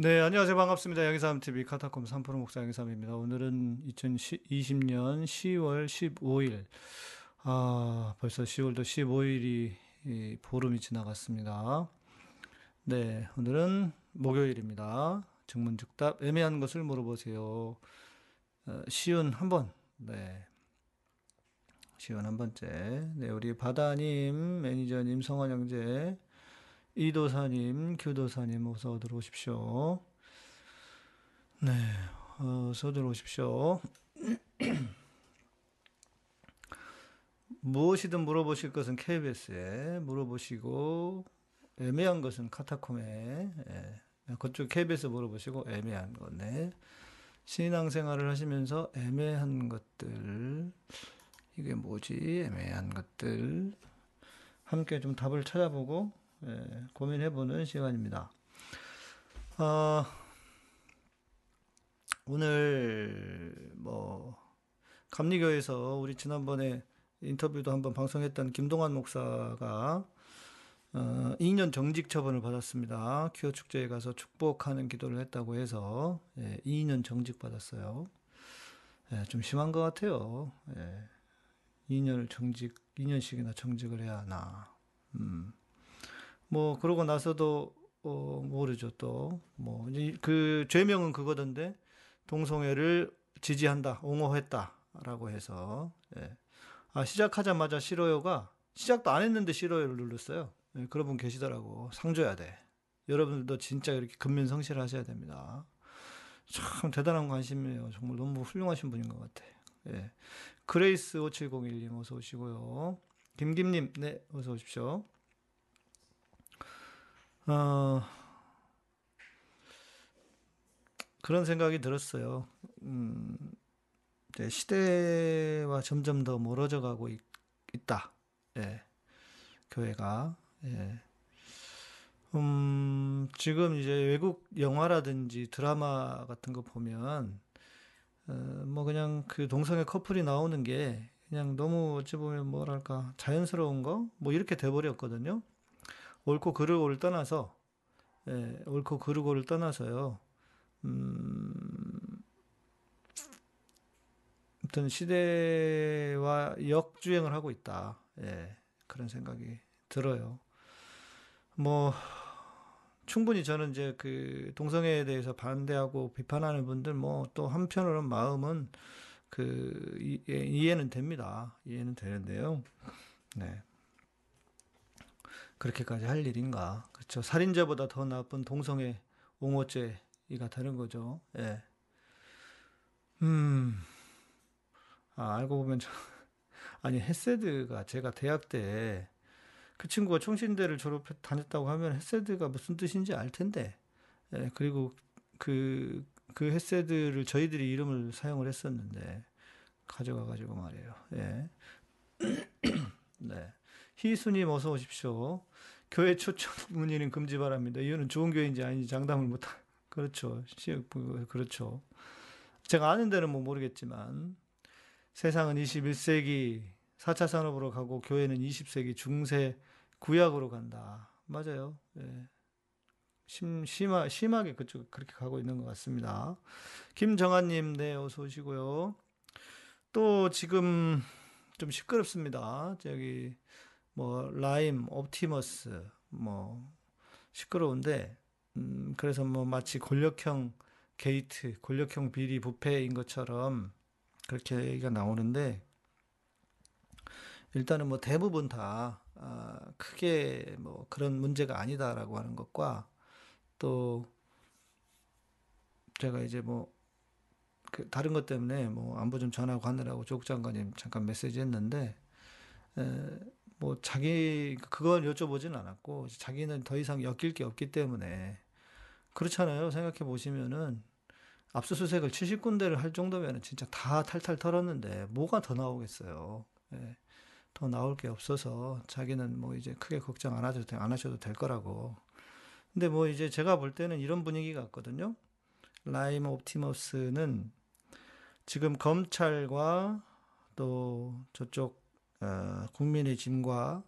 네, 안녕하세요. 반갑습니다. 양희삼TV 카타콤 3프로 목사 양희삼입니다. 오늘은 2020년 10월 15일. 아, 벌써 10월도 15일이 보름이 지나갔습니다. 네, 오늘은 목요일입니다. 증문즉답 애매한 것을 물어보세요. 어, 쉬운 한 번. 네. 쉬운 한 번째. 네, 우리 바다님, 매니저님, 성원 형제, 이도사님, 교도사님 어서 들어오십시오. 네, 어서 들어오십시오. 무엇이든 물어보실 것은 KBS에 물어보시고 애매한 것은 카타콤에 예, 그쪽 KBS 물어보시고 애매한 것 네. 신앙생활을 하시면서 애매한 것들 이게 뭐지 애매한 것들 함께 좀 답을 찾아보고 예, 고민해보는 시간입니다. 어, 오늘 뭐 감리교에서 우리 지난번에 인터뷰도 한번 방송했던 김동환 목사가 어, 2년 정직 처분을 받았습니다. 큐어 축제에 가서 축복하는 기도를 했다고 해서 예, 2년 정직 받았어요. 예, 좀 심한 것 같아요. 예, 2년을 정직, 2년씩이나 정직을 해야 하나. 음. 뭐 그러고 나서도 어, 모르죠 또 뭐 그 죄명은 그거던데 동성애를 지지한다, 옹호했다라고 해서 예. 아 시작하자마자 싫어요가 시작도 안 했는데 싫어요를 눌렀어요. 예, 그런 분 계시더라고. 상 줘야 돼. 여러분들도 진짜 이렇게 근면성실을 하셔야 됩니다. 참 대단한 관심이에요. 정말 너무 훌륭하신 분인 것 같아. 예. 그레이스 5701님 어서 오시고요. 김김님, 네, 어서 오십시오. 어, 그런 생각이 들었어요. 음, 시대와 점점 더 멀어져 가고 있, 다 예, 교회가. 예. 음, 지금 이제 외국 영화라든지 드라마 같은 거 보면, 어, 뭐 그냥 그 동성애 커플이 나오는 게 그냥 너무 어찌 보면 뭐랄까, 자연스러운 거? 뭐 이렇게 돼버렸거든요. 옳고 그르고를 떠나서 예, 옳고 그르고를 떠나서요. 음, 어떤 시대와 역주행을 하고 있다. 예, 그런 생각이 들어요. 뭐 충분히 저는 이제 그 동성애에 대해서 반대하고 비판하는 분들 뭐 또 한편으로는 마음은 그 이해는 됩니다. 이해는 되는데요. 네. 그렇게까지 할 일인가. 그렇죠. 살인죄보다 더 나쁜 동성애 옹호죄가 되는 거죠. 예. 음. 아, 알고 보면 저, 아니, 헤세드가 제가 대학 때 그 친구가 총신대를 졸업해 다녔다고 하면 헤세드가 무슨 뜻인지 알 텐데. 예, 그리고 그, 그 헤세드를 저희들이 이름을 사용을 했었는데, 가져가가지고 말이에요. 예. 네. 희수님 어서 오십시오. 교회 초청 문의는 금지 바랍니다. 이유는 좋은 교회인지 아닌지 장담을 못하. 그렇죠. 그렇죠. 제가 아는 데는 뭐 모르겠지만 세상은 21세기 4차 산업으로 가고 교회는 20세기 중세 구약으로 간다. 맞아요. 예. 심, 심하, 심하게 그쪽 그렇게 가고 있는 것 같습니다. 김정아님, 네, 어서 오시고요. 또 지금 좀 시끄럽습니다. 저기 뭐 라임, 옵티머스 뭐 시끄러운데 음 그래서 뭐 마치 권력형 게이트, 권력형 비리 부패인 것처럼 그렇게 얘기가 나오는데 일단은 뭐 대부분 다 아, 크게 뭐 그런 문제가 아니다라고 하는 것과 또 제가 이제 뭐 그 다른 것 때문에 뭐 안부 좀 전하고 하느라고 조국 장관님 잠깐 메시지 했는데 에, 뭐 자기 그걸 여쭤보진 않았고 자기는 더 이상 엮일 게 없기 때문에 그렇잖아요. 생각해 보시면은 압수수색을 70군데를 할 정도면은 진짜 다 탈탈 털었는데 뭐가 더 나오겠어요. 예. 더 나올 게 없어서 자기는 뭐 이제 크게 걱정 안 하셔도 안 하셔도 될 거라고. 근데 뭐 이제 제가 볼 때는 이런 분위기 같거든요. 라임 옵티머스는 지금 검찰과 또 저쪽 어, 국민의 짐과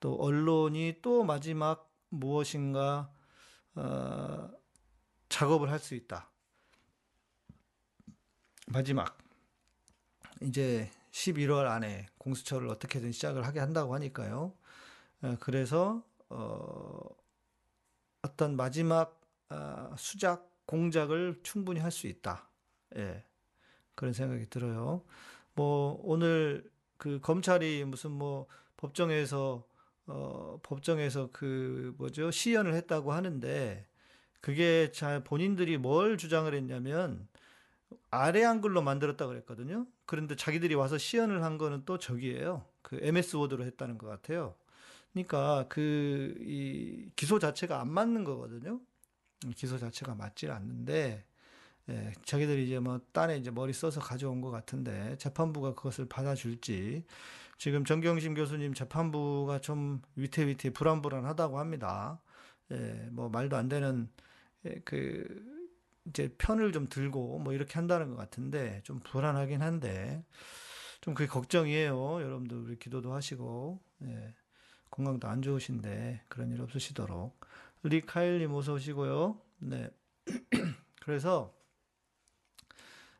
또 언론이 또 마지막 무엇인가 어, 작업을 할 수 있다. 마지막 이제 11월 안에 공수처를 어떻게든 시작을 하게 한다고 하니까요. 어, 그래서 어, 어떤 마지막 어, 수작 공작을 충분히 할 수 있다. 예. 그런 생각이 들어요. 뭐 오늘 그 검찰이 무슨 뭐 법정에서 어 법정에서 그 뭐죠 시연을 했다고 하는데 그게 잘 본인들이 뭘 주장을 했냐면 아래 한글로 만들었다 그랬거든요. 그런데 자기들이 와서 시연을 한 거는 또 저기예요. 그 MS 워드로 했다는 것 같아요. 그러니까 그 이 기소 자체가 안 맞는 거거든요. 기소 자체가 맞질 않는데 예, 자기들이 이제 뭐 딴에 이제 머리 써서 가져온 것 같은데 재판부가 그것을 받아줄지 지금 정경심 교수님 재판부가 좀 위태위태 불안불안하다고 합니다. 예, 뭐 말도 안 되는 예, 그 이제 편을 좀 들고 뭐 이렇게 한다는 것 같은데 좀 불안하긴 한데 좀 그게 걱정이에요. 여러분들 우리 기도도 하시고 예, 건강도 안 좋으신데 그런 일 없으시도록 리카일님 어서 오시고요. 네. 그래서 어,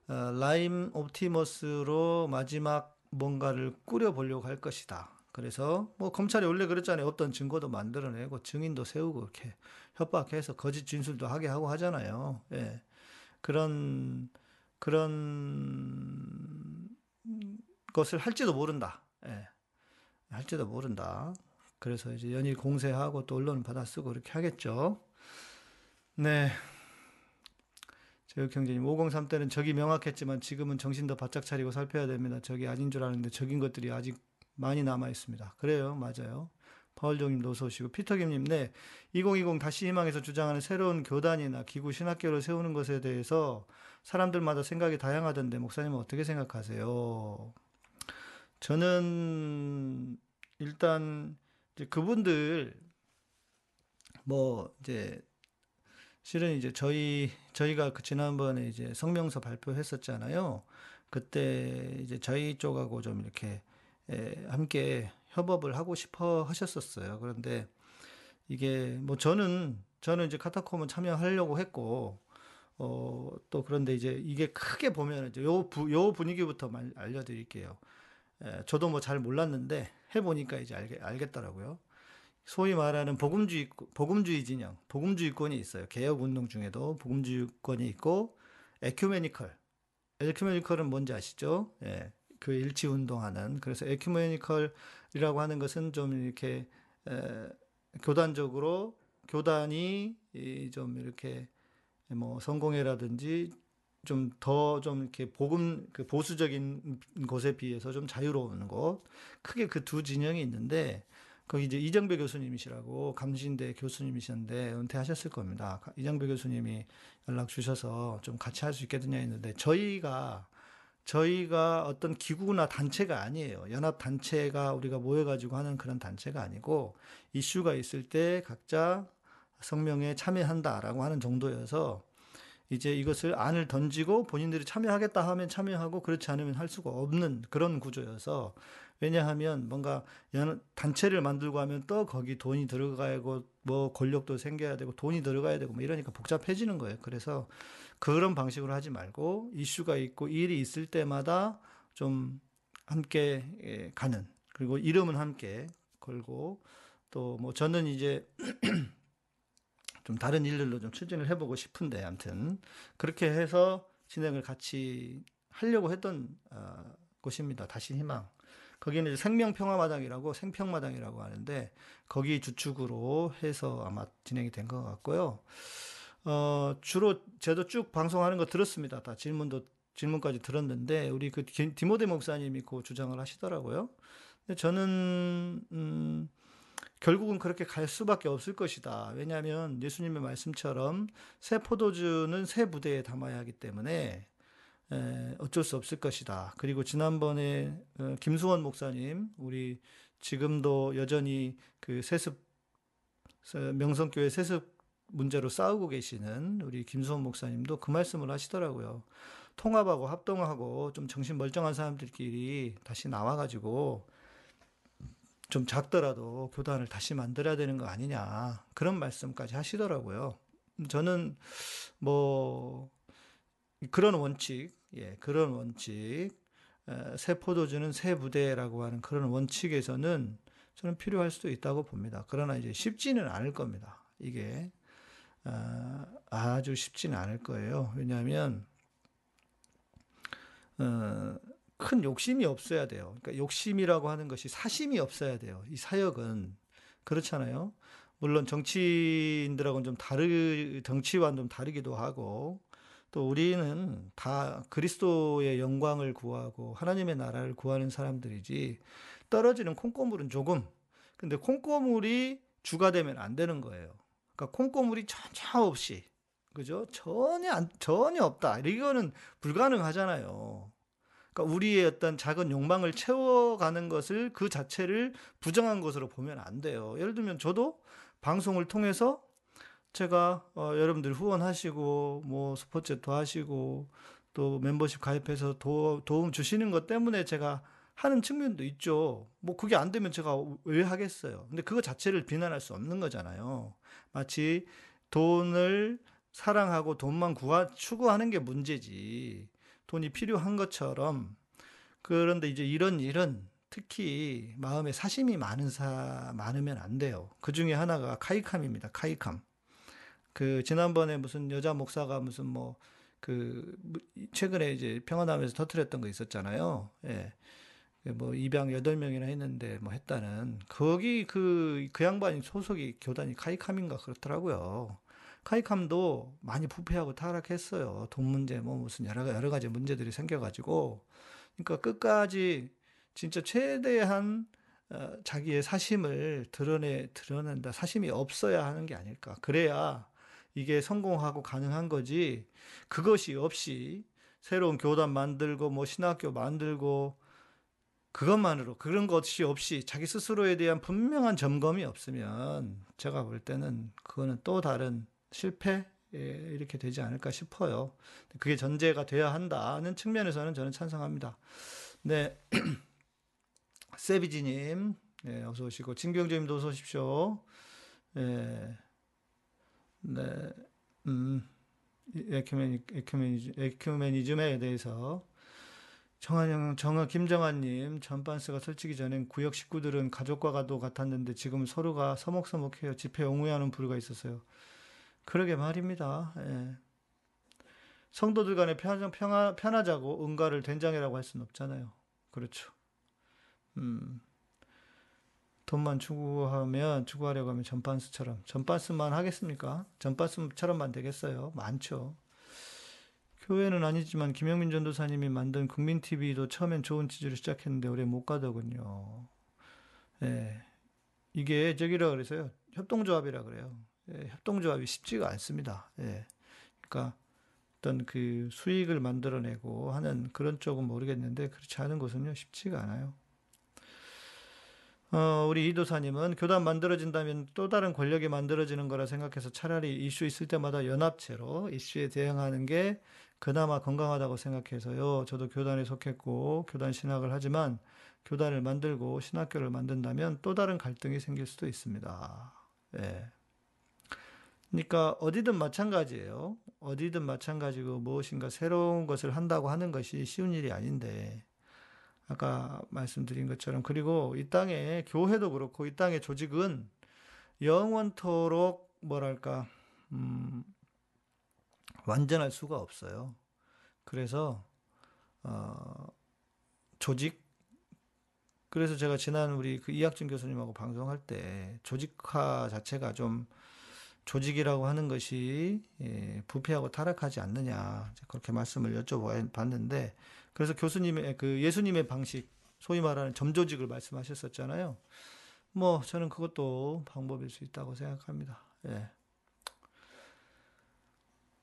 라임 옵티머스로 마지막 뭔가를 꾸려보려고 할 것이다. 그래서 뭐 검찰이 원래 그랬잖아요. 어떤 증거도 만들어내고 증인도 세우고 이렇게 협박해서 거짓 진술도 하게 하고 하잖아요. 예. 그런 그런 것을 할지도 모른다. 예. 할지도 모른다. 그래서 이제 연일 공세하고 또 언론 받아쓰고 이렇게 하겠죠. 네. 제육형제님 503 때는 적이 명확했지만 지금은 정신도 바짝 차리고 살펴야 됩니다. 적이 아닌 줄 아는데 적인 것들이 아직 많이 남아 있습니다. 그래요, 맞아요. 파울종님 어서 오시고 피터김님 네 2020 다시 희망에서 주장하는 새로운 교단이나 기구 신학교를 세우는 것에 대해서 사람들마다 생각이 다양하던데 목사님은 어떻게 생각하세요? 저는 일단 그분들 뭐 이제 실은 이제 저희 저희가 그 지난번에 이제 성명서 발표했었잖아요. 그때 이제 저희 쪽하고 좀 이렇게 에, 함께 협업을 하고 싶어 하셨었어요. 그런데 이게 뭐 저는 저는 이제 카타콤은 참여하려고 했고 어, 또 그런데 이제 이게 크게 보면 이제 요, 부, 요 분위기부터 말, 알려드릴게요. 에, 저도 뭐 잘 몰랐는데 해보니까 이제 알게, 알겠더라고요. 소위 말하는 복음주의, 복음주의 진영, 복음주의권이 있어요. 개혁 운동 중에도 복음주의권이 있고, 에큐메니컬. 에큐메니컬은 뭔지 아시죠? 예, 그 일치 운동하는. 그래서 에큐메니컬이라고 하는 것은 좀 이렇게, 에, 교단적으로, 교단이 좀 이렇게 뭐 성공회라든지 좀 더좀 이렇게 복음 그 보수적인 곳에 비해서 좀 자유로운 곳 크게 그 두 진영이 있는데 거기 이제 이정배 교수님이시라고 감신대 교수님이셨는데 은퇴하셨을 겁니다. 이정배 교수님이 연락 주셔서 좀 같이 할 수 있겠느냐 했는데 저희가 저희가 어떤 기구나 단체가 아니에요. 연합 단체가 우리가 모여가지고 하는 그런 단체가 아니고 이슈가 있을 때 각자 성명에 참여한다라고 하는 정도여서 이제 이것을 안을 던지고 본인들이 참여하겠다 하면 참여하고 그렇지 않으면 할 수가 없는 그런 구조여서 왜냐하면 뭔가 단체를 만들고 하면 또 거기 돈이 들어가야 하고 뭐 권력도 생겨야 되고 돈이 들어가야 되고 뭐 이러니까 복잡해지는 거예요. 그래서 그런 방식으로 하지 말고 이슈가 있고 일이 있을 때마다 좀 함께 예, 가는 그리고 이름은 함께 걸고 또 뭐 저는 이제 좀 다른 일들로 좀 추진을 해보고 싶은데 아무튼 그렇게 해서 진행을 같이 하려고 했던 어, 곳입니다. 다시 희망. 거기는 이제 생명평화마당이라고 생평마당이라고 하는데 거기 주축으로 해서 아마 진행이 된 것 같고요. 어, 주로 저도 쭉 방송하는 거 들었습니다. 다 질문도 질문까지 들었는데 우리 그 디모데 목사님이 그 주장을 하시더라고요. 근데 저는 음, 결국은 그렇게 갈 수밖에 없을 것이다. 왜냐하면 예수님의 말씀처럼 새 포도주는 새 부대에 담아야 하기 때문에 에, 어쩔 수 없을 것이다. 그리고 지난번에 어, 김수원 목사님, 우리 지금도 여전히 그 세습 명성교회 세습 문제로 싸우고 계시는 우리 김수원 목사님도 그 말씀을 하시더라고요. 통합하고 합동하고 좀 정신 멀쩡한 사람들끼리 다시 나와가지고 좀 작더라도 교단을 다시 만들어야 되는 거 아니냐 그런 말씀까지 하시더라고요. 저는 뭐 그런 원칙, 예, 그런 원칙, 새 포도주는 새 부대라고 하는 그런 원칙에서는 저는 필요할 수도 있다고 봅니다. 그러나 이제 쉽지는 않을 겁니다. 이게 어, 아주 쉽지는 않을 거예요. 왜냐하면 어, 큰 욕심이 없어야 돼요. 그러니까 욕심이라고 하는 것이 사심이 없어야 돼요. 이 사역은 그렇잖아요. 물론 정치인들하고는 좀 다르 정치와는 좀 다르기도 하고 또 우리는 다 그리스도의 영광을 구하고 하나님의 나라를 구하는 사람들이지 떨어지는 콩고물은 조금 근데 콩고물이 주가 되면 안 되는 거예요. 그러니까 콩고물이 전혀 없이 그죠? 전혀 안, 전혀 없다. 이거는 불가능하잖아요. 그러니까 우리의 어떤 작은 욕망을 채워가는 것을 그 자체를 부정한 것으로 보면 안 돼요. 예를 들면 저도 방송을 통해서 제가 어, 여러분들 후원하시고 뭐 스포츠도 하시고 또 멤버십 가입해서 도, 도움 주시는 것 때문에 제가 하는 측면도 있죠. 뭐 그게 안 되면 제가 왜 하겠어요. 근데 그거 자체를 비난할 수 없는 거잖아요. 마치 돈을 사랑하고 돈만 구하, 추구하는 게 문제지. 돈이 필요한 것처럼. 그런데 이제 이런 일은 특히 마음에 사심이 많은 사, 많으면 안 돼요. 그 중에 하나가 카이캄입니다. 카이캄. 그, 지난번에 무슨 여자 목사가 무슨 뭐, 그, 최근에 이제 평안함에서 터트렸던 거 있었잖아요. 예. 뭐 입양 8명이나 했는데 뭐 했다는 거기 그, 그 양반이 소속이 교단이 카이캄인가 그렇더라고요. 카이캄도 많이 부패하고 타락했어요. 돈 문제 뭐 무슨 여러, 여러 가지 문제들이 생겨 가지고. 그러니까 끝까지 진짜 최대한 어, 자기의 사심을 드러내, 드러낸다. 사심이 없어야 하는 게 아닐까. 그래야 이게 성공하고 가능한 거지. 그것이 없이 새로운 교단 만들고 뭐 신학교 만들고 그것만으로 그런 것이 없이 자기 스스로에 대한 분명한 점검이 없으면 제가 볼 때는 그거는 또 다른 실패 이렇게 되지 않을까 싶어요. 그게 전제가 돼야 한다는 측면에서는 저는 찬성합니다. 네. 세비지님, 네, 어서 오시고, 진경재님도 어서 오십시오. 네, 네, 음, 에큐메니, 에큐메니즘, 에큐메니즘에 대해서 정한영, 정아, 김정환님, 전반스가 설치기 전엔 구역 식구들은 가족과 가도 같았는데 지금은 서로가 서먹서먹해요. 집회 옹호하는 부류가 있었어요. 그러게 말입니다. 예. 성도들 간에 편하, 평하, 편하자고 응가를 된장이라고 할 수는 없잖아요. 그렇죠. 음, 돈만 추구하면, 추구하려고 하면 전반스처럼. 전반스만 하겠습니까? 전반스처럼만 되겠어요. 많죠. 교회는 아니지만 김영민 전도사님이 만든 국민TV도 처음엔 좋은 취지로 시작했는데 올해 못 가더군요. 예. 이게 저기라 그래서요. 협동조합이라 그래요. 예, 협동조합이 쉽지가 않습니다. 예. 그러니까 어떤 그 수익을 만들어내고 하는 그런 쪽은 모르겠는데 그렇지 않은 것은요 쉽지가 않아요. 어, 우리 이도사님은 교단 만들어진다면 또 다른 권력이 만들어지는 거라 생각해서 차라리 이슈 있을 때마다 연합체로 이슈에 대응하는 게 그나마 건강하다고 생각해서요. 저도 교단에 속했고 교단 신학을 하지만 교단을 만들고 신학교를 만든다면 또 다른 갈등이 생길 수도 있습니다. 예. 그러니까 어디든 마찬가지예요. 어디든 마찬가지고 무엇인가 새로운 것을 한다고 하는 것이 쉬운 일이 아닌데 아까 말씀드린 것처럼 그리고 이 땅에 교회도 그렇고 이 땅의 조직은 영원토록 뭐랄까 음, 완전할 수가 없어요. 그래서 어, 조직 그래서 제가 지난 우리 그 이학준 교수님하고 방송할 때 조직화 자체가 좀 조직이라고 하는 것이 예, 부패하고 타락하지 않느냐 그렇게 말씀을 여쭤봤는데 그래서 교수님의 그 예수님의 방식 소위 말하는 점조직을 말씀하셨었잖아요. 뭐 저는 그것도 방법일 수 있다고 생각합니다. 예.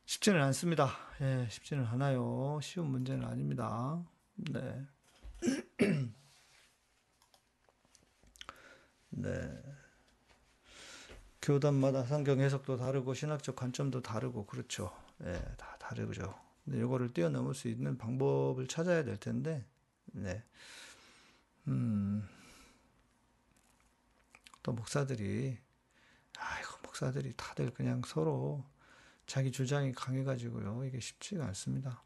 쉽지는 않습니다. 예, 쉽지는 않아요. 쉬운 문제는 아닙니다. 네. 네. 교단마다 성경 해석도 다르고 신학적 관점도 다르고 그렇죠. 예, 다 다르죠. 이거를 뛰어넘을 수 있는 방법을 찾아야 될 텐데, 네. 음, 또 목사들이, 아이고, 목사들이 다들 그냥 서로 자기 주장이 강해가지고요. 이게 쉽지가 않습니다.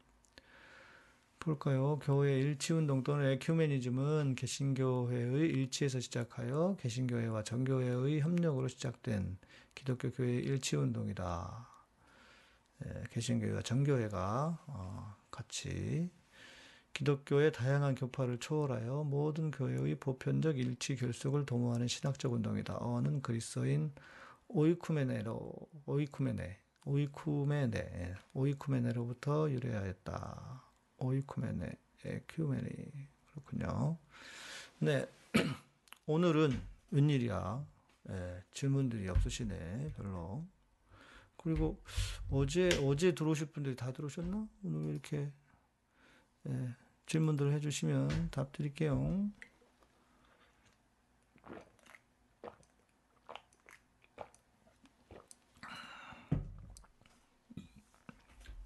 볼까요? 교회 일치운동 또는 에큐메니즘은 개신교회의 일치에서 시작하여 개신교회와 정교회의 협력으로 시작된 기독교 교회 일치운동이다. 예, 개신교회와 정교회가 어, 같이 기독교의 다양한 교파를 초월하여 모든 교회의 보편적 일치 결속을 도모하는 신학적 운동이다. 어는 그리스어인 오이쿠메네로 오이쿠메네 오이쿠메네 오이쿠메네로부터 유래하였다. 오이쿠메네 에큐메니 그렇군요. 네 오늘은 웬일이야? 예, 질문들이 없으시네 별로. 그리고 어제 어제 들어오실 분들이 다 들어오셨나? 오늘 왜 이렇게 예, 질문들 해주시면 답 드릴게요.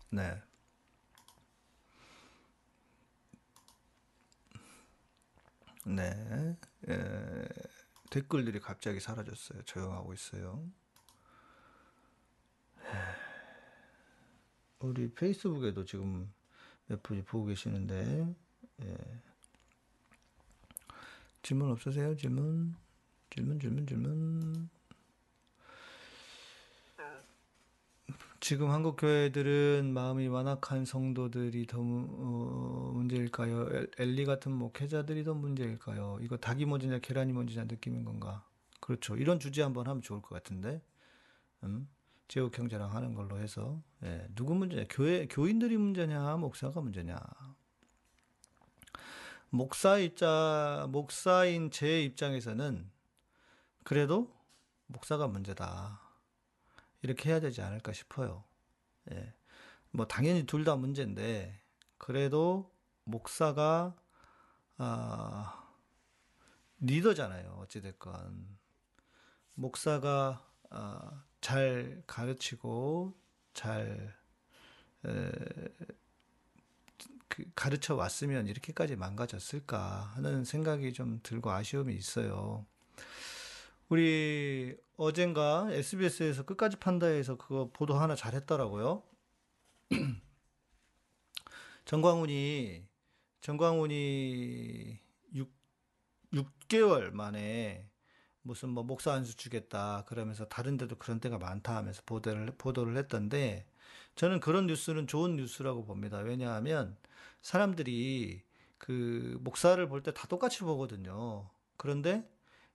네. 네. 예, 댓글들이 갑자기 사라졌어요. 조용하고 있어요. 우리 페이스북에도 지금 몇 분이 보고 계시는데, 예. 질문 없으세요? 질문? 질문, 질문, 질문. 지금 한국 교회들은 마음이 완악한 성도들이 더 어, 문제일까요? 엘- 엘리 같은 목회자들이 더 문제일까요? 이거 닭이 먼저냐 계란이 먼저냐 느낌인 건가? 그렇죠. 이런 주제 한번 하면 좋을 것 같은데, 음? 제옥 형제랑 하는 걸로 해서 예, 누구 문제냐? 교회 교인들이 문제냐? 목사가 문제냐? 목사 입자 목사인 제 입장에서는 그래도 목사가 문제다. 이렇게 해야 되지 않을까 싶어요. 예. 뭐 당연히 둘 다 문제인데 그래도 목사가 아, 리더잖아요. 어찌됐건 목사가 아, 잘 가르치고 잘 에, 그 가르쳐 왔으면 이렇게까지 망가졌을까 하는 생각이 좀 들고 아쉬움이 있어요. 우리 어젠가 SBS에서 끝까지 판다에서 그거 보도 하나 잘했더라고요. 정광훈이 정광훈이 6, 6개월 만에 무슨 뭐 목사 안수 주겠다 그러면서 다른 데도 그런 때가 많다 하면서 보도를 보도를 했던데 저는 그런 뉴스는 좋은 뉴스라고 봅니다. 왜냐하면 사람들이 그 목사를 볼 때 다 똑같이 보거든요. 그런데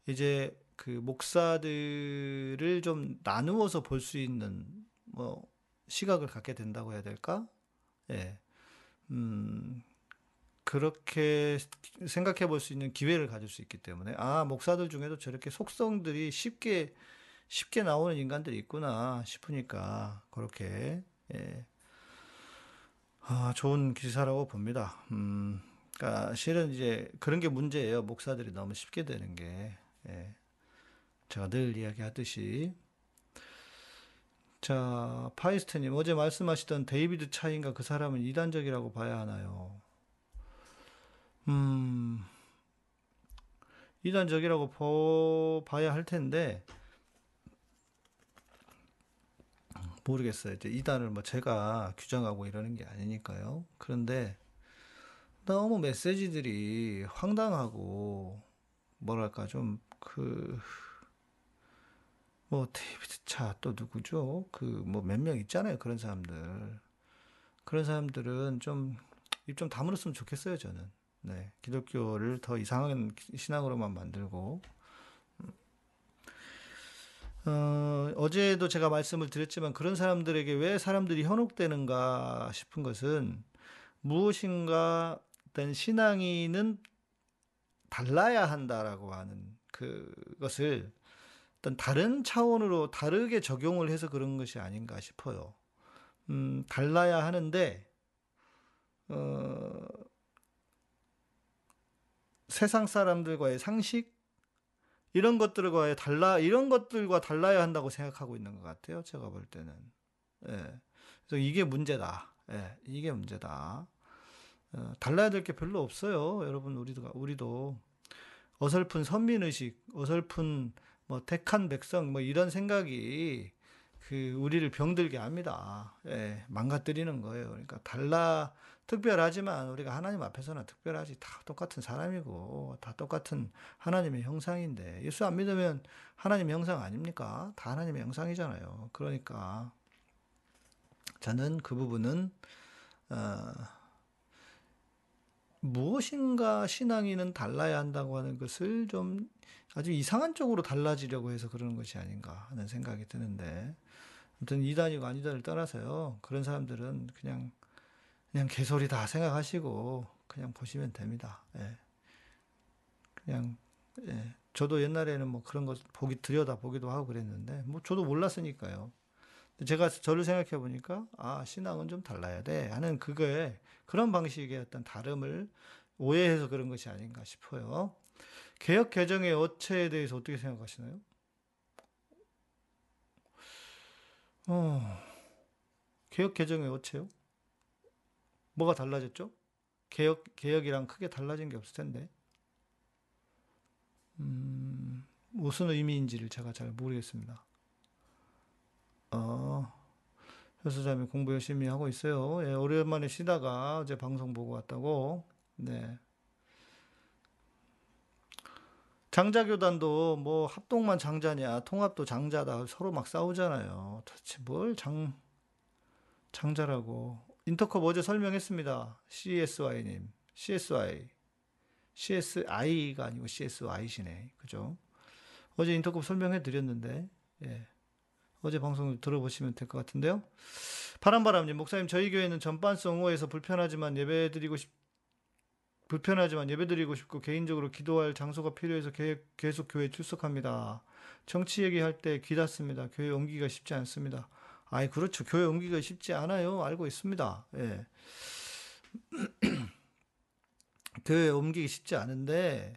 이제 그 목사들을 좀 나누어서 볼 수 있는 뭐 시각을 갖게 된다고 해야 될까? 예. 음, 그렇게 생각해 볼 수 있는 기회를 가질 수 있기 때문에 아, 목사들 중에도 저렇게 속성들이 쉽게 쉽게 나오는 인간들이 있구나 싶으니까 그렇게 예. 아, 좋은 기사라고 봅니다. 음, 그러니까 실은 이제 그런 게 문제예요. 목사들이 너무 쉽게 되는 게. 예. 제가 늘 이야기하듯이 자, 파이스트님 어제 말씀하시던 데이비드 차인가 그 사람은 이단적이라고 봐야 하나요? 음, 이단적이라고 보, 봐야 할 텐데 모르겠어요. 이제 이단을 뭐 제가 규정하고 이러는 게 아니니까요. 그런데 너무 메시지들이 황당하고 뭐랄까 좀 그뭐 데이비드 차또 누구죠? 그 뭐 몇 명 있잖아요. 그런 사람들. 그런 사람들은 좀 입 좀 다물었으면 좋겠어요, 저는. 네. 기독교를 더 이상한 신앙으로만 만들고 어, 어제도 제가 말씀을 드렸지만 그런 사람들에게 왜 사람들이 현혹되는가 싶은 것은 무엇인가 어떤 신앙인은 달라야 한다라고 하는 그것을 어떤 다른 차원으로 다르게 적용을 해서 그런 것이 아닌가 싶어요. 음, 달라야 하는데, 어, 세상 사람들과의 상식, 이런 것들과의 달라, 이런 것들과 달라야 한다고 생각하고 있는 것 같아요. 제가 볼 때는. 예. 그래서 이게 문제다. 예, 이게 문제다. 어, 달라야 될 게 별로 없어요. 여러분, 우리도, 우리도 어설픈 선민 의식, 어설픈 뭐 택한 백성, 뭐 이런 생각이 그 우리를 병들게 합니다. 예, 망가뜨리는 거예요. 그러니까 달라 특별하지만 우리가 하나님 앞에서는 특별하지 다 똑같은 사람이고 다 똑같은 하나님의 형상인데 예수 안 믿으면 하나님의 형상 아닙니까? 다 하나님의 형상이잖아요. 그러니까 저는 그 부분은 어, 무엇인가 신앙인은 달라야 한다고 하는 것을 좀 아주 이상한 쪽으로 달라지려고 해서 그러는 것이 아닌가 하는 생각이 드는데 아무튼 이단이고 아니단을 떠나서요 그런 사람들은 그냥 그냥 개소리다 생각하시고 그냥 보시면 됩니다. 예. 그냥 예. 저도 옛날에는 뭐 그런 것 보기 들여다 보기도 하고 그랬는데 뭐 저도 몰랐으니까요. 제가 저를 생각해 보니까 아 신앙은 좀 달라야 돼 하는 그거에 그런 방식의 어떤 다름을 오해해서 그런 것이 아닌가 싶어요. 개혁 개정의 어체에 대해서 어떻게 생각하시나요? 어, 개혁 개정의 어체요? 뭐가 달라졌죠? 개혁, 개혁이랑 크게 달라진 게 없을 텐데. 음, 무슨 의미인지를 제가 잘 모르겠습니다. 어, 효수자매 공부 열심히 하고 있어요. 예, 오랜만에 쉬다가 어제 방송 보고 왔다고. 네. 장자교단도 뭐 합동만 장자냐, 통합도 장자다. 서로 막 싸우잖아요. 도대체 뭘 장, 장자라고. 인터컵 어제 설명했습니다. CSY님. CSY. CSI가 아니고 CSY시네. 그죠? 어제 인터컵 설명해 드렸는데, 예. 어제 방송 들어보시면 될 것 같은데요. 바람바람님, 목사님, 저희 교회는 전반성 옹호에서 불편하지만 예배 드리고 싶, 불편하지만 예배 드리고 싶고 개인적으로 기도할 장소가 필요해서 계, 계속 교회 출석합니다. 정치 얘기할 때 귀 닫습니다. 교회 옮기기가 쉽지 않습니다. 아이, 그렇죠. 교회 옮기기가 쉽지 않아요. 알고 있습니다. 예. 교회 옮기기 쉽지 않은데,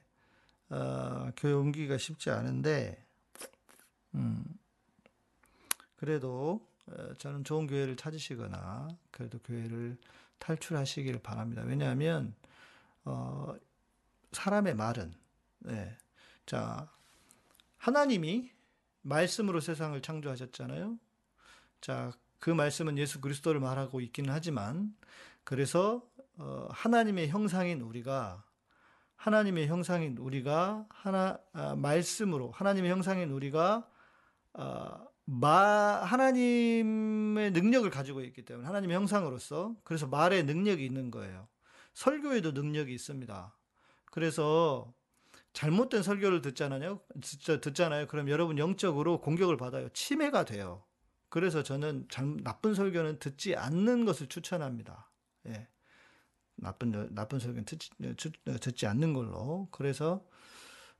어, 교회 옮기기가 쉽지 않은데, 음, 그래도 어, 저는 좋은 교회를 찾으시거나, 그래도 교회를 탈출하시기를 바랍니다. 왜냐하면, 어, 사람의 말은, 네. 자, 하나님이 말씀으로 세상을 창조하셨잖아요. 자, 그 말씀은 예수 그리스도를 말하고 있기는 하지만, 그래서, 어, 하나님의 형상인 우리가, 하나님의 형상인 우리가, 하나, 아, 말씀으로, 하나님의 형상인 우리가, 아, 마, 하나님의 능력을 가지고 있기 때문에, 하나님의 형상으로서, 그래서 말의 능력이 있는 거예요. 설교에도 능력이 있습니다. 그래서 잘못된 설교를 듣잖아요. 듣잖아요. 그럼 여러분 영적으로 공격을 받아요. 침해가 돼요. 그래서 저는 나쁜 설교는 듣지 않는 것을 추천합니다. 예. 나쁜 나쁜 설교는 듣지, 듣지 않는 걸로. 그래서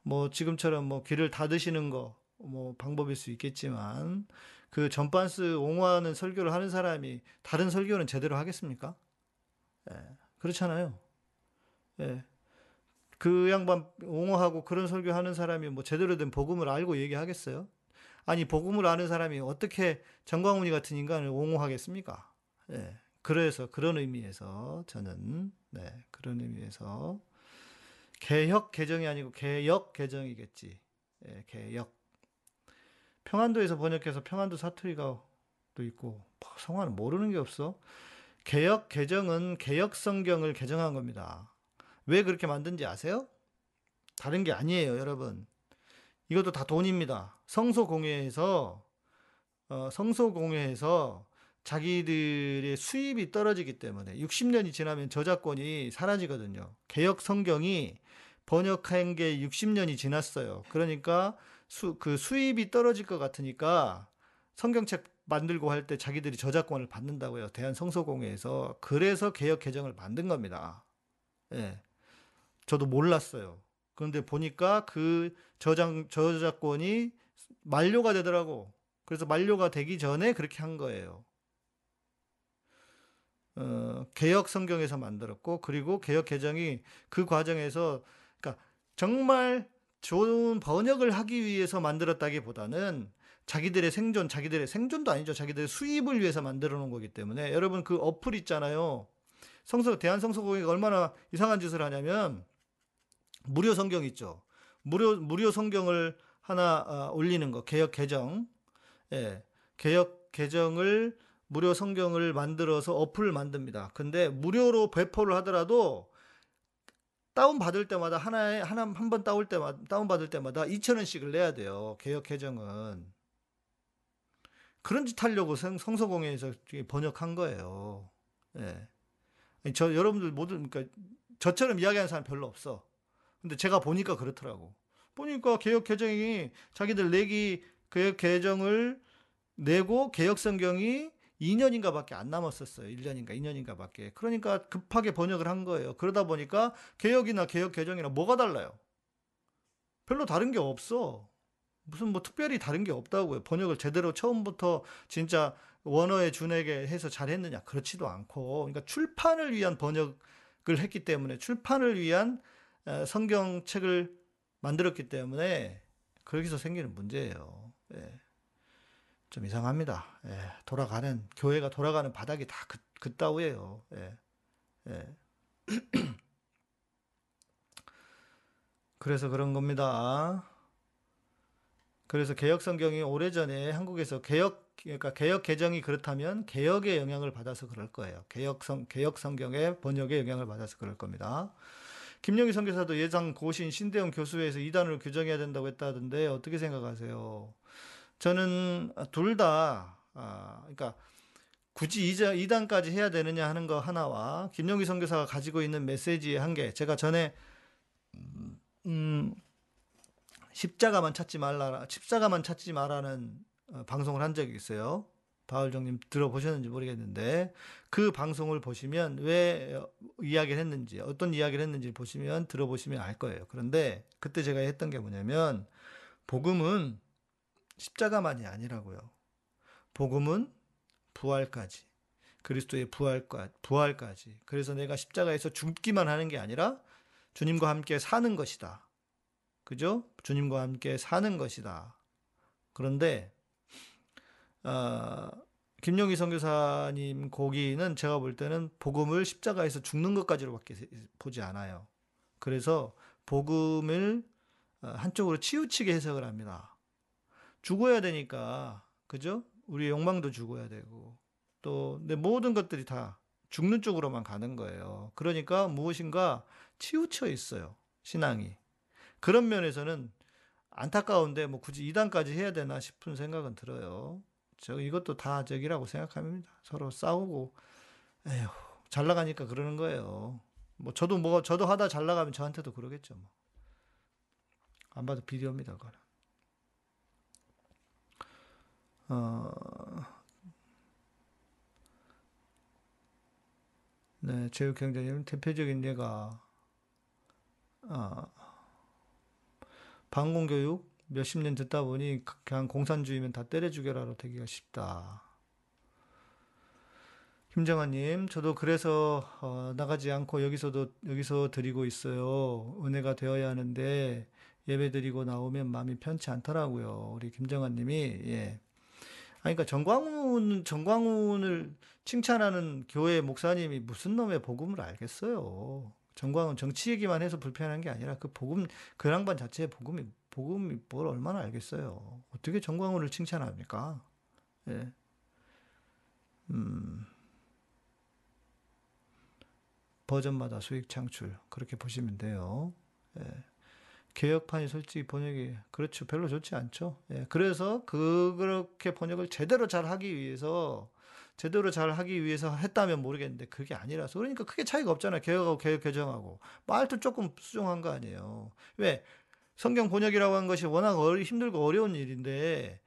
뭐 지금처럼 뭐 귀를 닫으시는 거 뭐 방법일 수 있겠지만 그 전반스 옹호하는 설교를 하는 사람이 다른 설교는 제대로 하겠습니까? 예. 그렇잖아요. 예. 그 양반 옹호하고 그런 설교하는 사람이 뭐 제대로 된 복음을 알고 얘기하겠어요? 아니 복음을 아는 사람이 어떻게 정광훈이 같은 인간을 옹호하겠습니까? 예. 그래서 그런 의미에서 저는 네, 그런 의미에서 개혁 개정이 아니고 개역 개정이겠지. 예, 개역. 평안도에서 번역해서 평안도 사투리가 또 있고 성화는 모르는 게 없어. 개혁 개정은 개혁 성경을 개정한 겁니다. 왜 그렇게 만든지 아세요? 다른 게 아니에요, 여러분. 이것도 다 돈입니다. 성소 공회에서 어, 성소 공회에서 자기들의 수입이 떨어지기 때문에 60년이 지나면 저작권이 사라지거든요. 개혁 성경이 번역한 게 60년이 지났어요. 그러니까 수, 그 수입이 떨어질 것 같으니까 성경책 만들고 할 때 자기들이 저작권을 받는다고요. 대한성서공회에서. 그래서 개혁 개정을 만든 겁니다. 예. 저도 몰랐어요. 그런데 보니까 그 저장, 저작권이 만료가 되더라고. 그래서 만료가 되기 전에 그렇게 한 거예요. 어, 개혁 성경에서 만들었고, 그리고 개혁 개정이 그 과정에서, 그러니까 정말 좋은 번역을 하기 위해서 만들었다기보다는 자기들의 생존, 자기들의 생존도 아니죠. 자기들의 수입을 위해서 만들어 놓은 거기 때문에 여러분 그 어플 있잖아요. 성서 대한 성서공회가 얼마나 이상한 짓을 하냐면 무료 성경 있죠. 무료 무료 성경을 하나 어, 올리는 거 개혁 개정. 예. 개혁 개정을 무료 성경을 만들어서 어플을 만듭니다. 근데 무료로 배포를 하더라도 다운 받을 때마다 하나에 하나 한 번 다운 때마다 다운 받을 때마다 2천 원씩을 내야 돼요. 개혁 개정은 그런 짓 하려고 성, 성서공회에서 번역한 거예요. 예. 저 여러분들 모두 그러니까 저처럼 이야기하는 사람 별로 없어. 근데 제가 보니까 그렇더라고. 보니까 개혁 개정이 자기들 내기 개혁 개정을 내고 개혁 성경이 2년인가 밖에 안 남았었어요. 1년인가 2년인가 밖에. 그러니까 급하게 번역을 한 거예요. 그러다 보니까 개혁이나 개혁 개정이나 뭐가 달라요? 별로 다른 게 없어. 무슨 뭐 특별히 다른 게 없다고요. 번역을 제대로 처음부터 진짜 원어에 준에게 해서 잘했느냐? 그렇지도 않고. 그러니까 출판을 위한 번역을 했기 때문에 출판을 위한 성경책을 만들었기 때문에 거기서 생기는 문제예요. 예. 좀 이상합니다. 예, 돌아가는 교회가 돌아가는 바닥이 다 그, 그따위예요. 예, 예. 그래서 그런 겁니다. 그래서 개혁 성경이 오래전에 한국에서 개혁 그러니까 개혁 개정이 그렇다면 개혁의 영향을 받아서 그럴 거예요. 개혁 성 개혁 성경의 번역의 영향을 받아서 그럴 겁니다. 김영희 선교사도 예상 고신 신대영 교수회에서 이단을 규정해야 된다고 했다던데 어떻게 생각하세요? 저는 둘 다, 아, 그러니까 굳이 이단까지 해야 되느냐 하는 거 하나와 김영기 선교사가 가지고 있는 메시지의 한계. 제가 전에 음, 십자가만 찾지 말라, 십자가만 찾지 말라는 어, 방송을 한 적이 있어요. 바울정님 들어보셨는지 모르겠는데 그 방송을 보시면 왜 이야기를 했는지 어떤 이야기를 했는지 보시면 들어보시면 알 거예요. 그런데 그때 제가 했던 게 뭐냐면 복음은 십자가만이 아니라고요. 복음은 부활까지. 그리스도의 부활까, 부활까지. 그래서 내가 십자가에서 죽기만 하는 게 아니라 주님과 함께 사는 것이다. 그죠? 주님과 함께 사는 것이다. 그런데, 어, 김용희 선교사님 고기는 제가 볼 때는 복음을 십자가에서 죽는 것까지로밖에 보지 않아요. 그래서 복음을 어, 한쪽으로 치우치게 해석을 합니다. 죽어야 되니까 그죠? 우리 욕망도 죽어야 되고 또 내 모든 것들이 다 죽는 쪽으로만 가는 거예요. 그러니까 무엇인가 치우쳐 있어요. 신앙이. 그런 면에서는 안타까운데 뭐 굳이 이단까지 해야 되나 싶은 생각은 들어요. 저 이것도 다 적이라고 생각합니다. 서로 싸우고 에휴 잘 나가니까 그러는 거예요. 뭐 저도 뭐 저도 하다 잘 나가면 저한테도 그러겠죠. 뭐. 안 봐도 비디오입니다. 그거는. 어, 네, 제육 경제님 대표적인 예가 어, 방공교육 몇십 년 듣다 보니 그냥 공산주의면 다 때려 죽여라로 되기가 쉽다. 김정환님, 저도 그래서 어, 나가지 않고 여기서도 여기서 드리고 있어요. 은혜가 되어야 하는데 예배 드리고 나오면 마음이 편치 않더라고요. 우리 김정환님이 예. 아니, 그러니까 정광훈, 정광훈을 칭찬하는 교회 목사님이 무슨 놈의 복음을 알겠어요. 정광훈 정치 얘기만 해서 불편한 게 아니라 그 복음, 그 양반 자체의 복음이, 복음이 뭘 얼마나 알겠어요. 어떻게 정광훈을 칭찬합니까? 예. 음. 버전마다 수익 창출. 그렇게 보시면 돼요. 예. 개혁판이 솔직히 번역이 그렇죠 별로 좋지 않죠. 예, 그래서 그 그렇게 번역을 제대로 잘 하기 위해서 제대로 잘 하기 위해서 했다면 모르겠는데 그게 아니라서 그러니까 크게 차이가 없잖아요. 개혁하고 개혁 개정하고 말도 조금 수정한 거 아니에요. 왜 성경 번역이라고 한 것이 워낙 어리, 힘들고 어려운 일인데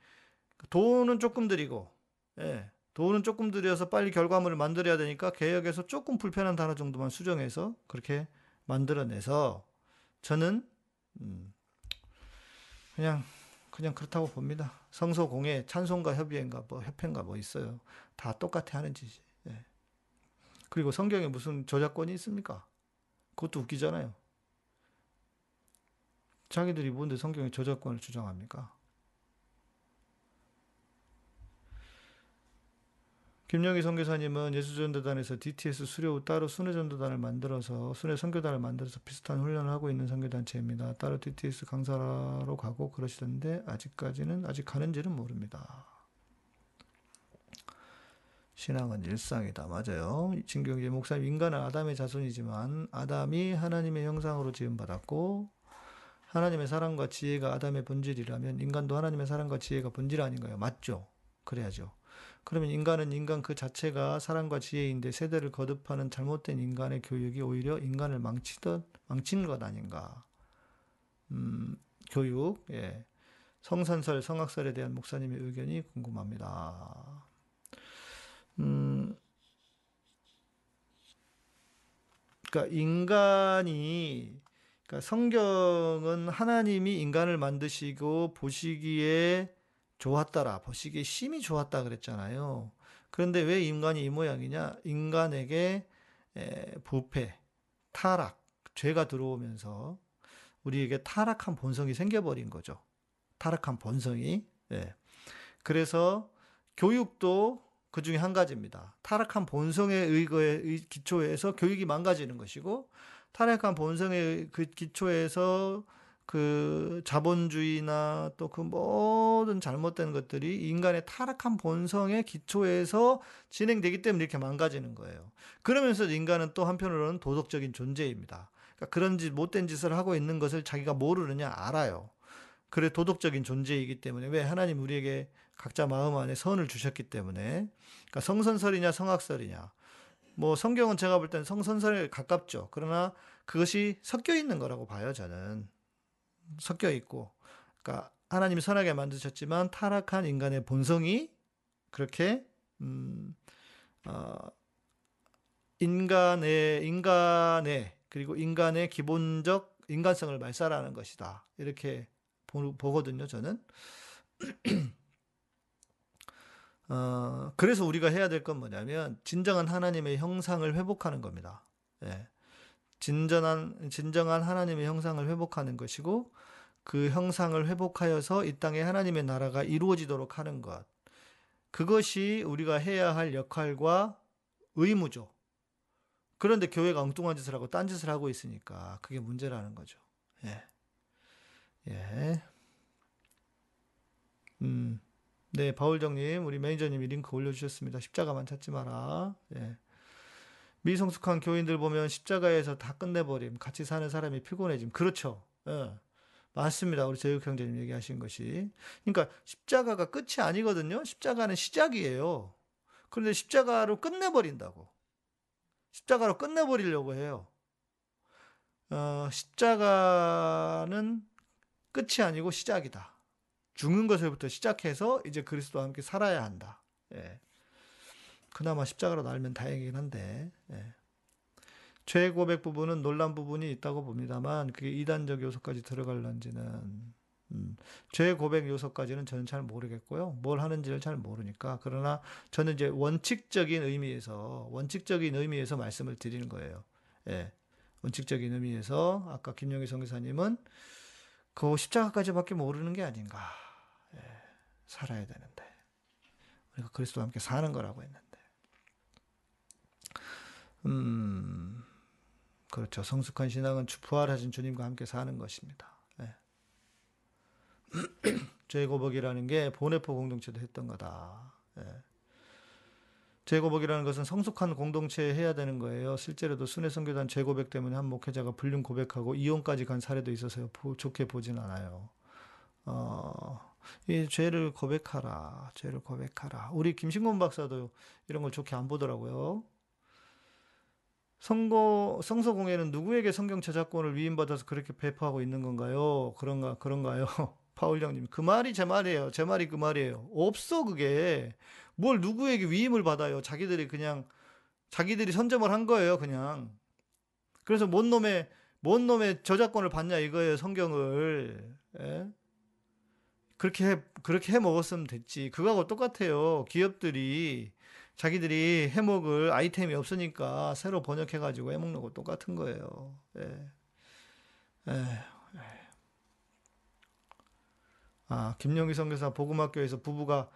돈은 조금 들이고 예, 돈은 조금 들여서 빨리 결과물을 만들어야 되니까 개혁에서 조금 불편한 단어 정도만 수정해서 그렇게 만들어내서 저는 음, 그냥 그냥 그렇다고 봅니다. 성소공예 찬송가 협의회인가 뭐 협회인가 뭐 있어요. 다 똑같아 하는 짓이. 예. 그리고 성경에 무슨 저작권이 있습니까? 그것도 웃기잖아요. 자기들이 뭔데 성경에 저작권을 주장합니까? 김영희 선교사님은 예수전도단에서 DTS 수료 후 따로 순회전도단을 만들어서 순회 선교단을 만들어서 비슷한 훈련을 하고 있는 선교단체입니다. 따로 DTS 강사로 가고 그러시던데 아직까지는 아직 가는지는 모릅니다. 신앙은 일상이다. 맞아요. 진경재 목사님, 인간은 아담의 자손이지만 아담이 하나님의 형상으로 지음 받았고 하나님의 사랑과 지혜가 아담의 본질이라면 인간도 하나님의 사랑과 지혜가 본질 아닌가요? 맞죠? 그래야죠. 그러면 인간은 인간 그 자체가 사랑과 지혜인데 세대를 거듭하는 잘못된 인간의 교육이 오히려 인간을 망치듯 망치는 것 아닌가? 음, 교육, 예. 성산설, 성악설에 대한 목사님의 의견이 궁금합니다. 음, 그러니까 인간이 그러니까 성경은 하나님이 인간을 만드시고 보시기에 좋았다라, 보시기에 심히 좋았다 그랬잖아요. 그런데 왜 인간이 이 모양이냐? 인간에게 부패, 타락, 죄가 들어오면서 우리에게 타락한 본성이 생겨버린 거죠. 타락한 본성이. 네. 그래서 교육도 그 중에 한 가지입니다. 타락한 본성의 의거에 기초에서 교육이 망가지는 것이고 타락한 본성의 그 기초에서 그 자본주의나 또 그 모든 잘못된 것들이 인간의 타락한 본성의 기초에서 진행되기 때문에 이렇게 망가지는 거예요. 그러면서 인간은 또 한편으로는 도덕적인 존재입니다. 그러니까 그런 짓, 못된 짓을 하고 있는 것을 자기가 모르느냐 알아요. 그래 도덕적인 존재이기 때문에 왜 하나님 우리에게 각자 마음 안에 선을 주셨기 때문에 그러니까 성선설이냐 성악설이냐 뭐 성경은 제가 볼 때는 성선설에 가깝죠. 그러나 그것이 섞여 있는 거라고 봐요, 저는. 섞여 있고. 그러니까 하나님이 선하게 만드셨지만 타락한 인간의 본성이 그렇게 음, 어, 인간의 인간의 그리고 인간의 기본적 인간성을 말살하는 것이다. 이렇게 보, 보거든요, 저는. 어, 그래서 우리가 해야 될 건 뭐냐면 진정한 하나님의 형상을 회복하는 겁니다. 예. 진전한 진정한 하나님의 형상을 회복하는 것이고 그 형상을 회복하여서 이 땅에 하나님의 나라가 이루어지도록 하는 것. 그것이 우리가 해야 할 역할과 의무죠. 그런데 교회가 엉뚱한 짓을 하고 딴 짓을 하고 있으니까 그게 문제라는 거죠. 예. 예. 음. 네, 바울정님, 우리 매니저님이 링크 올려주셨습니다. 십자가만 찾지 마라. 예. 미성숙한 교인들 보면 십자가에서 다 끝내버림. 같이 사는 사람이 피곤해짐. 그렇죠. 예. 맞습니다. 우리 제육 형제님 얘기하신 것이. 그러니까 십자가가 끝이 아니거든요. 십자가는 시작이에요. 그런데 십자가로 끝내버린다고. 십자가로 끝내버리려고 해요. 어, 십자가는 끝이 아니고 시작이다. 죽는 것을부터 시작해서 이제 그리스도와 함께 살아야 한다. 예. 그나마 십자가로 날면 다행이긴 한데, 예. 죄 고백 부분은 논란 부분이 있다고 봅니다만, 그게 이단적 요소까지 들어갈런지는, 음, 죄 고백 요소까지는 저는 잘 모르겠고요. 뭘 하는지를 잘 모르니까. 그러나 저는 이제 원칙적인 의미에서, 원칙적인 의미에서 말씀을 드리는 거예요. 예. 원칙적인 의미에서, 아까 김영희 성교사님은 그 십자가까지밖에 모르는 게 아닌가. 살아야 되는데 우리가 그리스도와 함께 사는 거라고 했는데 음 그렇죠 성숙한 신앙은 부활하신 주님과 함께 사는 것입니다. 네. 죄고복이라는 게 보네포 공동체도 했던 거다. 네. 죄고복이라는 것은 성숙한 공동체에 해야 되는 거예요. 실제로도 순회성교단 죄 고백 때문에 한 목회자가 불륜 고백하고 이혼까지 간 사례도 있어서요. 좋게 보진 않아요. 어, 이 죄를 고백하라. 죄를 고백하라. 우리 김신곤 박사도 이런 걸 좋게 안 보더라고요. 성고, 성서공예는 누구에게 성경 저작권을 위임받아서 그렇게 배포하고 있는 건가요? 그런가, 그런가요? 파울 형님. 그 말이 제 말이에요. 제 말이 그 말이에요. 없어, 그게. 뭘 누구에게 위임을 받아요. 자기들이 그냥, 자기들이 선점을 한 거예요, 그냥. 그래서 뭔 놈의, 뭔 놈의 저작권을 받냐 이거예요, 성경을. 예? 그렇게 해, 그렇게 해 먹었으면 됐지. 그거하고 똑같아요. 기업들이 자기들이 해 먹을 아이템이 없으니까 새로 번역해가지고 해 먹는 거 똑같은 거예요. 예. 예. 아, 김영희 선교사 복음학교에서 부부가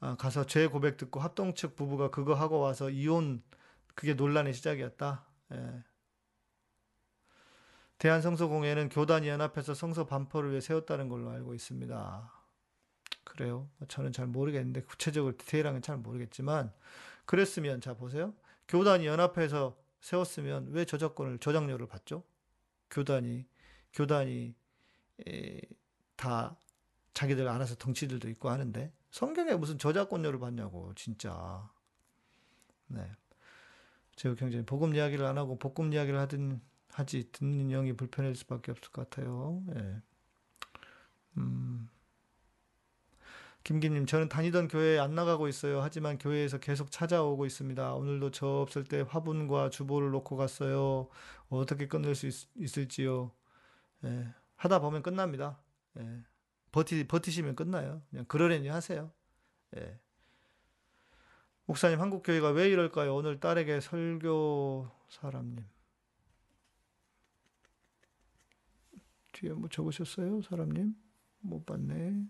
아, 가서 죄 고백 듣고 합동 측 부부가 그거 하고 와서 이혼 그게 논란의 시작이었다. 예. 대한성서공회는 교단이 연합해서 성서 반포를 위해 세웠다는 걸로 알고 있습니다. 그래요. 저는 잘 모르겠는데 구체적으로 디테일한 건 잘 모르겠지만 그랬으면 자 보세요. 교단이 연합해서 세웠으면 왜 저작권을 저작료를 받죠? 교단이 교단이 에, 다 자기들 알아서 덩치들도 있고 하는데 성경에 무슨 저작권료를 받냐고 진짜. 네. 제가 굉장히 복음 이야기를 안 하고 복음 이야기를 하든 하지 듣는 영이 불편할 수밖에 없을 것 같아요. 예. 음. 김기님, 저는 다니던 교회에 안 나가고 있어요. 하지만 교회에서 계속 찾아오고 있습니다. 오늘도 저 없을 때 화분과 주보를 놓고 갔어요. 어떻게 끝낼 수 있, 을지요 예. 하다 보면 끝납니다. 예. 버티, 버티시면 끝나요. 그냥 그러려니 하세요. 예. 목사님, 한국교회가 왜 이럴까요? 오늘 딸에게 설교 사람님. 뒤에 뭐 적으셨어요? 사람님? 못 봤네.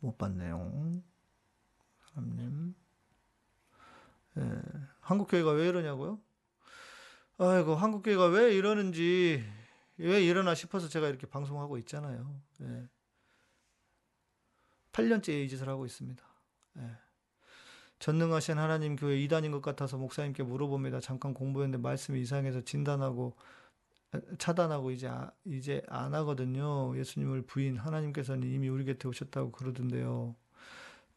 못 봤네요. 사람님. 예. 한국교회가 왜 이러냐고요? 아이고, 한국교회가 왜 이러는지, 왜 이러나 싶어서 제가 이렇게 방송하고 있잖아요. 예. 8년째 이 짓을 하고 있습니다. 예. 전능하신 하나님 교회 이단인 것 같아서 목사님께 물어봅니다. 잠깐 공부했는데 말씀이 이상해서 진단하고 차단하고 이제 아, 이제 안 하거든요. 예수님을 부인 하나님께서는 이미 우리 곁에 오셨다고 그러던데요.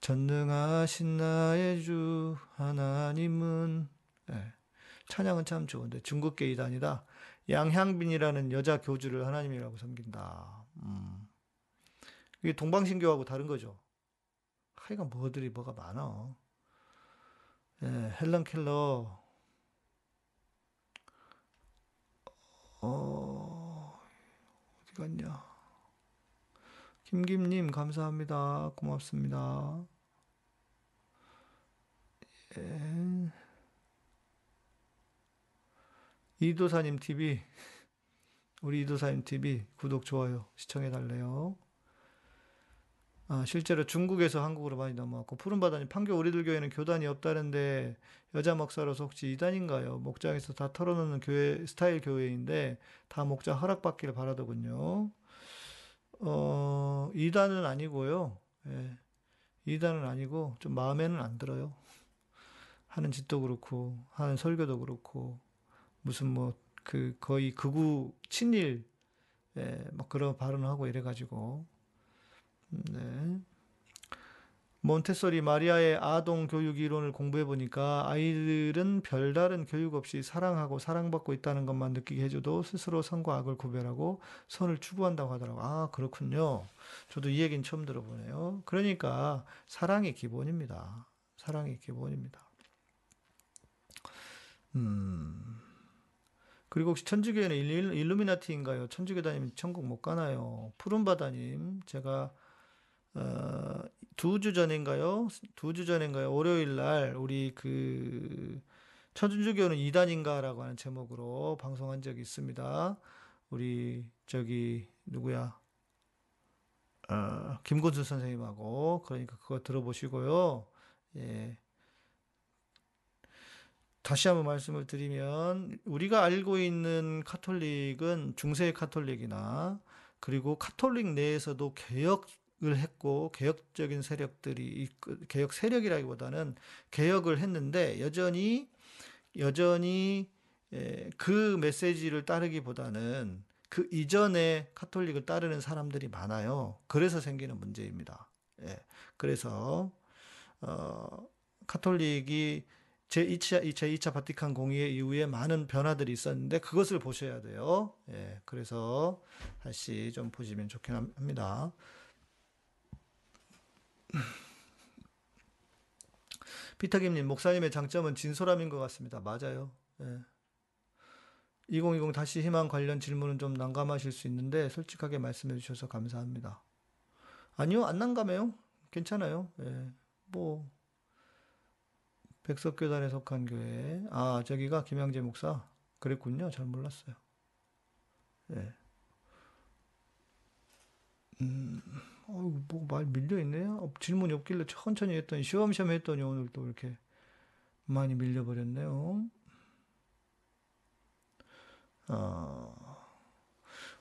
전능하신 나의 주 하나님은 네. 찬양은 참 좋은데 중국계 이단이다. 양향빈이라는 여자 교주를 하나님이라고 섬긴다. 음. 이게 동방신교하고 다른 거죠. 하여간 뭐들이 뭐가 많아. 예, 헬런 켈러 어, 어디 갔냐? 김김님, 감사합니다. 고맙습니다. 예. 이도사님 TV, 우리 이도사님 TV 구독, 좋아요, 시청해달래요. 아, 실제로 중국에서 한국으로 많이 넘어왔고 푸른바다님 판교 우리들 교회는 교단이 없다는데 여자 목사로서 혹시 이단인가요? 목장에서 다 털어놓는 교회 스타일 교회인데 다 목장 허락받기를 바라더군요. 어, 이단은 아니고요. 예, 이단은 아니고 좀 마음에는 안 들어요. 하는 짓도 그렇고 하는 설교도 그렇고 무슨 뭐 그 거의 극우 친일 예, 막 그런 발언을 하고 이래가지고 네. 몬테소리 마리아의 아동 교육 이론을 공부해 보니까 아이들은 별다른 교육 없이 사랑하고 사랑받고 있다는 것만 느끼게 해줘도 스스로 선과 악을 구별하고 선을 추구한다고 하더라고. 아, 그렇군요. 저도 이 얘기는 처음 들어보네요. 그러니까 사랑이 기본입니다. 사랑이 기본입니다. 음. 그리고 혹시 천주교회는 일루미나티인가요? 천주교 다니면 천국 못 가나요? 푸른바다님, 제가 어, 두주 전인가요? 두 주 전인가요? 월요일 날 우리 그 천주교는 이단인가라고 하는 제목으로 방송한 적이 있습니다. 우리 저기 누구야? 어, 김곤수 선생님하고 그러니까 그거 들어보시고요. 예. 다시 한번 말씀을 드리면 우리가 알고 있는 카톨릭은 중세 카톨릭이나 그리고 카톨릭 내에서도 개혁 을 했고 개혁적인 세력들이 개혁 세력이라기보다는 개혁을 했는데 여전히 여전히 그 메시지를 따르기보다는 그 이전에 카톨릭을 따르는 사람들이 많아요. 그래서 생기는 문제입니다. 예. 그래서 어, 카톨릭이 제2차, 제2차 바티칸 공의회 이후에 많은 변화들이 있었는데 그것을 보셔야 돼요. 예. 그래서 다시 좀 보시면 좋긴 합니다. 피터김님, 목사님의 장점은 진솔함인 것 같습니다. 맞아요. 예. 2020 다시 희망 관련 질문은 좀 난감하실 수 있는데 솔직하게 말씀해 주셔서 감사합니다. 아니요, 안 난감해요. 괜찮아요. 예. 뭐 백석교단에 속한 교회. 아, 저기가 김양재 목사. 그랬군요. 잘 몰랐어요. 예. 음. 어, 뭐말 밀려 있네요. 어, 질문이 없길래 천천히 했더니 시험시험 했더니 오늘 또 이렇게 많이 밀려 버렸네요. 어,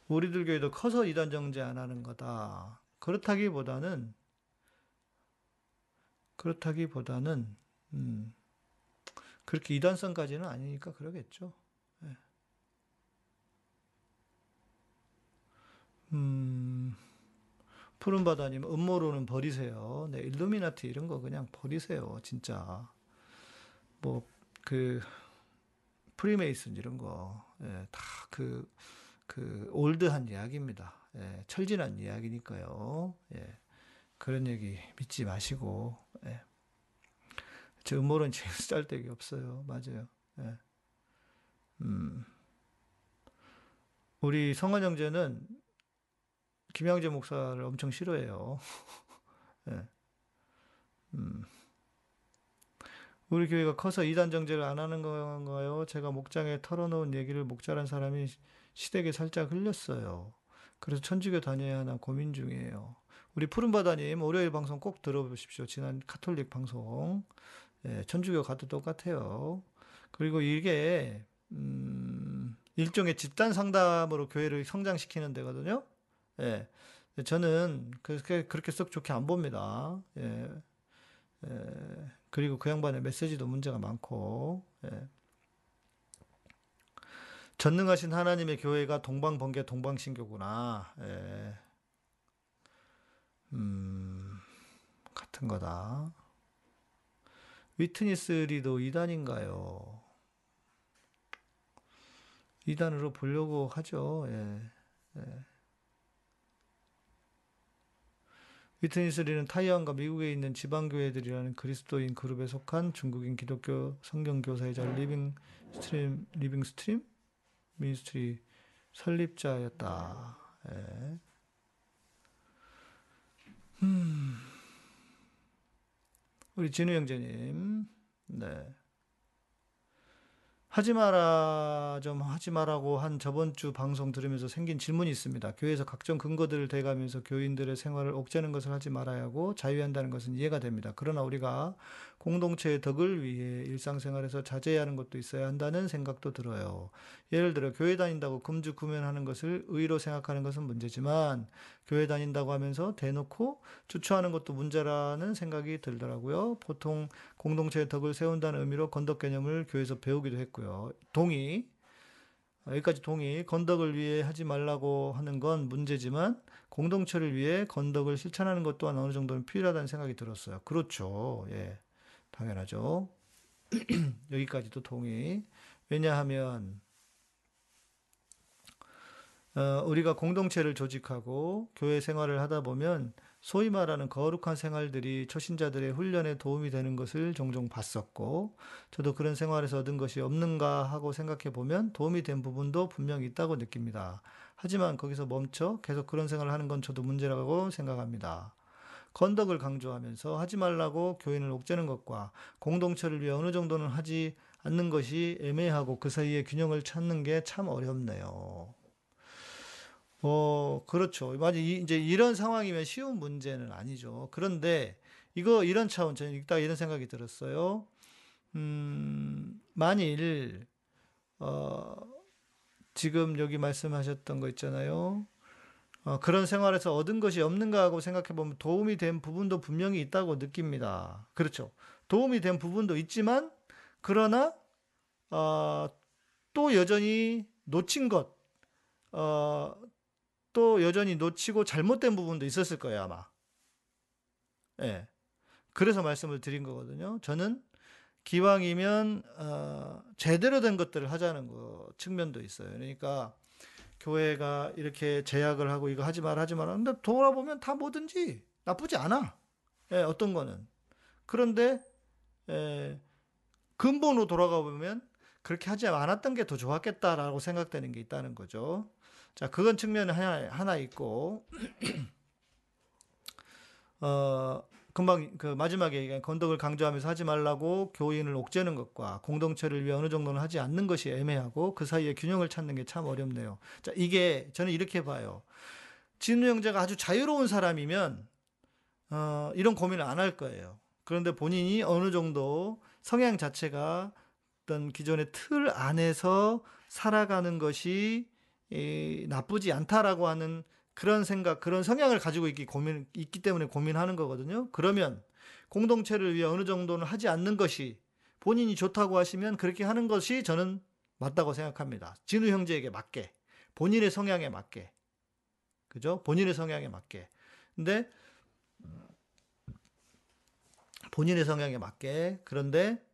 우리들 교회도 커서 이단 정제 안 하는 거다. 그렇다기보다는 그렇다기보다는 음, 그렇게 이단성까지는 아니니까 그러겠죠. 예. 음, 푸른 바다님 음모론은 버리세요. 네, 일루미나티 이런 거 그냥 버리세요. 진짜 뭐 그 프리메이슨 이런 거 예, 다 그 그 올드한 이야기입니다. 예, 철진한 이야기니까요. 예, 그런 얘기 믿지 마시고 예. 제 음모론 제일 짤데기 없어요. 맞아요. 예. 음. 우리 성원 형제는 김양재 목사를 엄청 싫어해요. 예. 음. 우리 교회가 커서 이단 정제를 안 하는 건가요? 제가 목장에 털어놓은 얘기를 목자란 사람이 시댁에 살짝 흘렸어요. 그래서 천주교 다녀야 하나 고민 중이에요. 우리 푸른바다님 월요일 방송 꼭 들어보십시오. 지난 카톨릭 방송. 예, 천주교 가도 똑같아요. 그리고 이게 음, 일종의 집단 상담으로 교회를 성장시키는 데거든요. 예. 저는 그렇게 그렇게 썩 좋게 안 봅니다. 예. 예. 그리고 그 양반의 메시지도 문제가 많고. 예. 전능하신 하나님의 교회가 동방번개 동방신교구나. 예. 음, 같은 거다. Witness Lee도 이단인가요? 이단으로 보려고 하죠. 예. 예. Witness Lee는 타이완과 미국에 있는 지방교회들이라는 그리스도인 그룹에 속한 중국인 기독교 성경교사이자 Living Stream, Living Stream? Ministry 설립자였다. 예. 음. 우리 진우 형제님, 네. 하지 마라, 좀 하지 마라고 한 저번 주 방송 들으면서 생긴 질문이 있습니다. 교회에서 각종 근거들을 대가면서 교인들의 생활을 옥죄는 것을 하지 말아야 하고 자유한다는 것은 이해가 됩니다. 그러나 우리가 공동체의 덕을 위해 일상생활에서 자제해야 하는 것도 있어야 한다는 생각도 들어요. 예를 들어 교회 다닌다고 금주 구면하는 것을 의로 생각하는 것은 문제지만 교회 다닌다고 하면서 대놓고 주초하는 것도 문제라는 생각이 들더라고요. 보통 공동체의 덕을 세운다는 의미로 건덕 개념을 교회에서 배우기도 했고 요. 동의. 여기까지 동의. 건덕을 위해 하지 말라고 하는 건 문제지만 공동체를 위해 건덕을 실천하는 것 또한 어느 정도는 필요하다는 생각이 들었어요. 그렇죠. 예. 당연하죠. 여기까지도 동의. 왜냐하면 어, 우리가 공동체를 조직하고 교회 생활을 하다 보면 소위 말하는 거룩한 생활들이 초신자들의 훈련에 도움이 되는 것을 종종 봤었고, 저도 그런 생활에서 얻은 것이 없는가 하고 생각해 보면 도움이 된 부분도 분명히 있다고 느낍니다. 하지만 거기서 멈춰 계속 그런 생활을 하는 건 저도 문제라고 생각합니다. 건덕을 강조하면서 하지 말라고 교인을 옥죄는 것과 공동체를 위해 어느 정도는 하지 않는 것이 애매하고 그 사이에 균형을 찾는 게 참 어렵네요. 어, 그렇죠. 맞아. 이제 이런 상황이면 쉬운 문제는 아니죠. 그런데 이거 이런 차원 저는 읽다 이런 생각이 들었어요. 음, 만일 어, 지금 여기 말씀하셨던 거 있잖아요. 어, 그런 생활에서 얻은 것이 없는가 하고 생각해 보면 도움이 된 부분도 분명히 있다고 느낍니다. 그렇죠. 도움이 된 부분도 있지만 그러나 어, 또 여전히 놓친 것, 어, 또 여전히 놓치고 잘못된 부분도 있었을 거예요, 아마. 예. 네. 그래서 말씀을 드린 거거든요. 저는 기왕이면 어, 제대로 된 것들을 하자는 거 측면도 있어요. 그러니까 교회가 이렇게 제약을 하고 이거 하지 마라 하지 마라. 근데 돌아보면 다 뭐든지 나쁘지 않아. 예, 어떤 거는. 그런데 예, 근본으로 돌아가 보면 그렇게 하지 않았던 게 더 좋았겠다라고 생각되는 게 있다는 거죠. 자, 그건 측면이 하나, 하나 있고, 어, 금방 그 마지막에 건덕을 강조하면서 하지 말라고 교인을 옥죄는 것과 공동체를 위해 어느 정도는 하지 않는 것이 애매하고 그 사이에 균형을 찾는 게 참 어렵네요. 자, 이게 저는 이렇게 봐요. 진우 형제가 아주 자유로운 사람이면 어, 이런 고민을 안 할 거예요. 그런데 본인이 어느 정도 성향 자체가 어떤 기존의 틀 안에서 살아가는 것이 이, 나쁘지 않다라고 하는 그런 생각, 그런 성향을 가지고 있기 고민 있기 때문에 고민하는 거거든요. 그러면 공동체를 위해 어느 정도는 하지 않는 것이 본인이 좋다고 하시면 그렇게 하는 것이 저는 맞다고 생각합니다. 진우 형제에게 맞게. 본인의 성향에 맞게. 그죠? 본인의 성향에 맞게. 근데 본인의 성향에 맞게. 그런데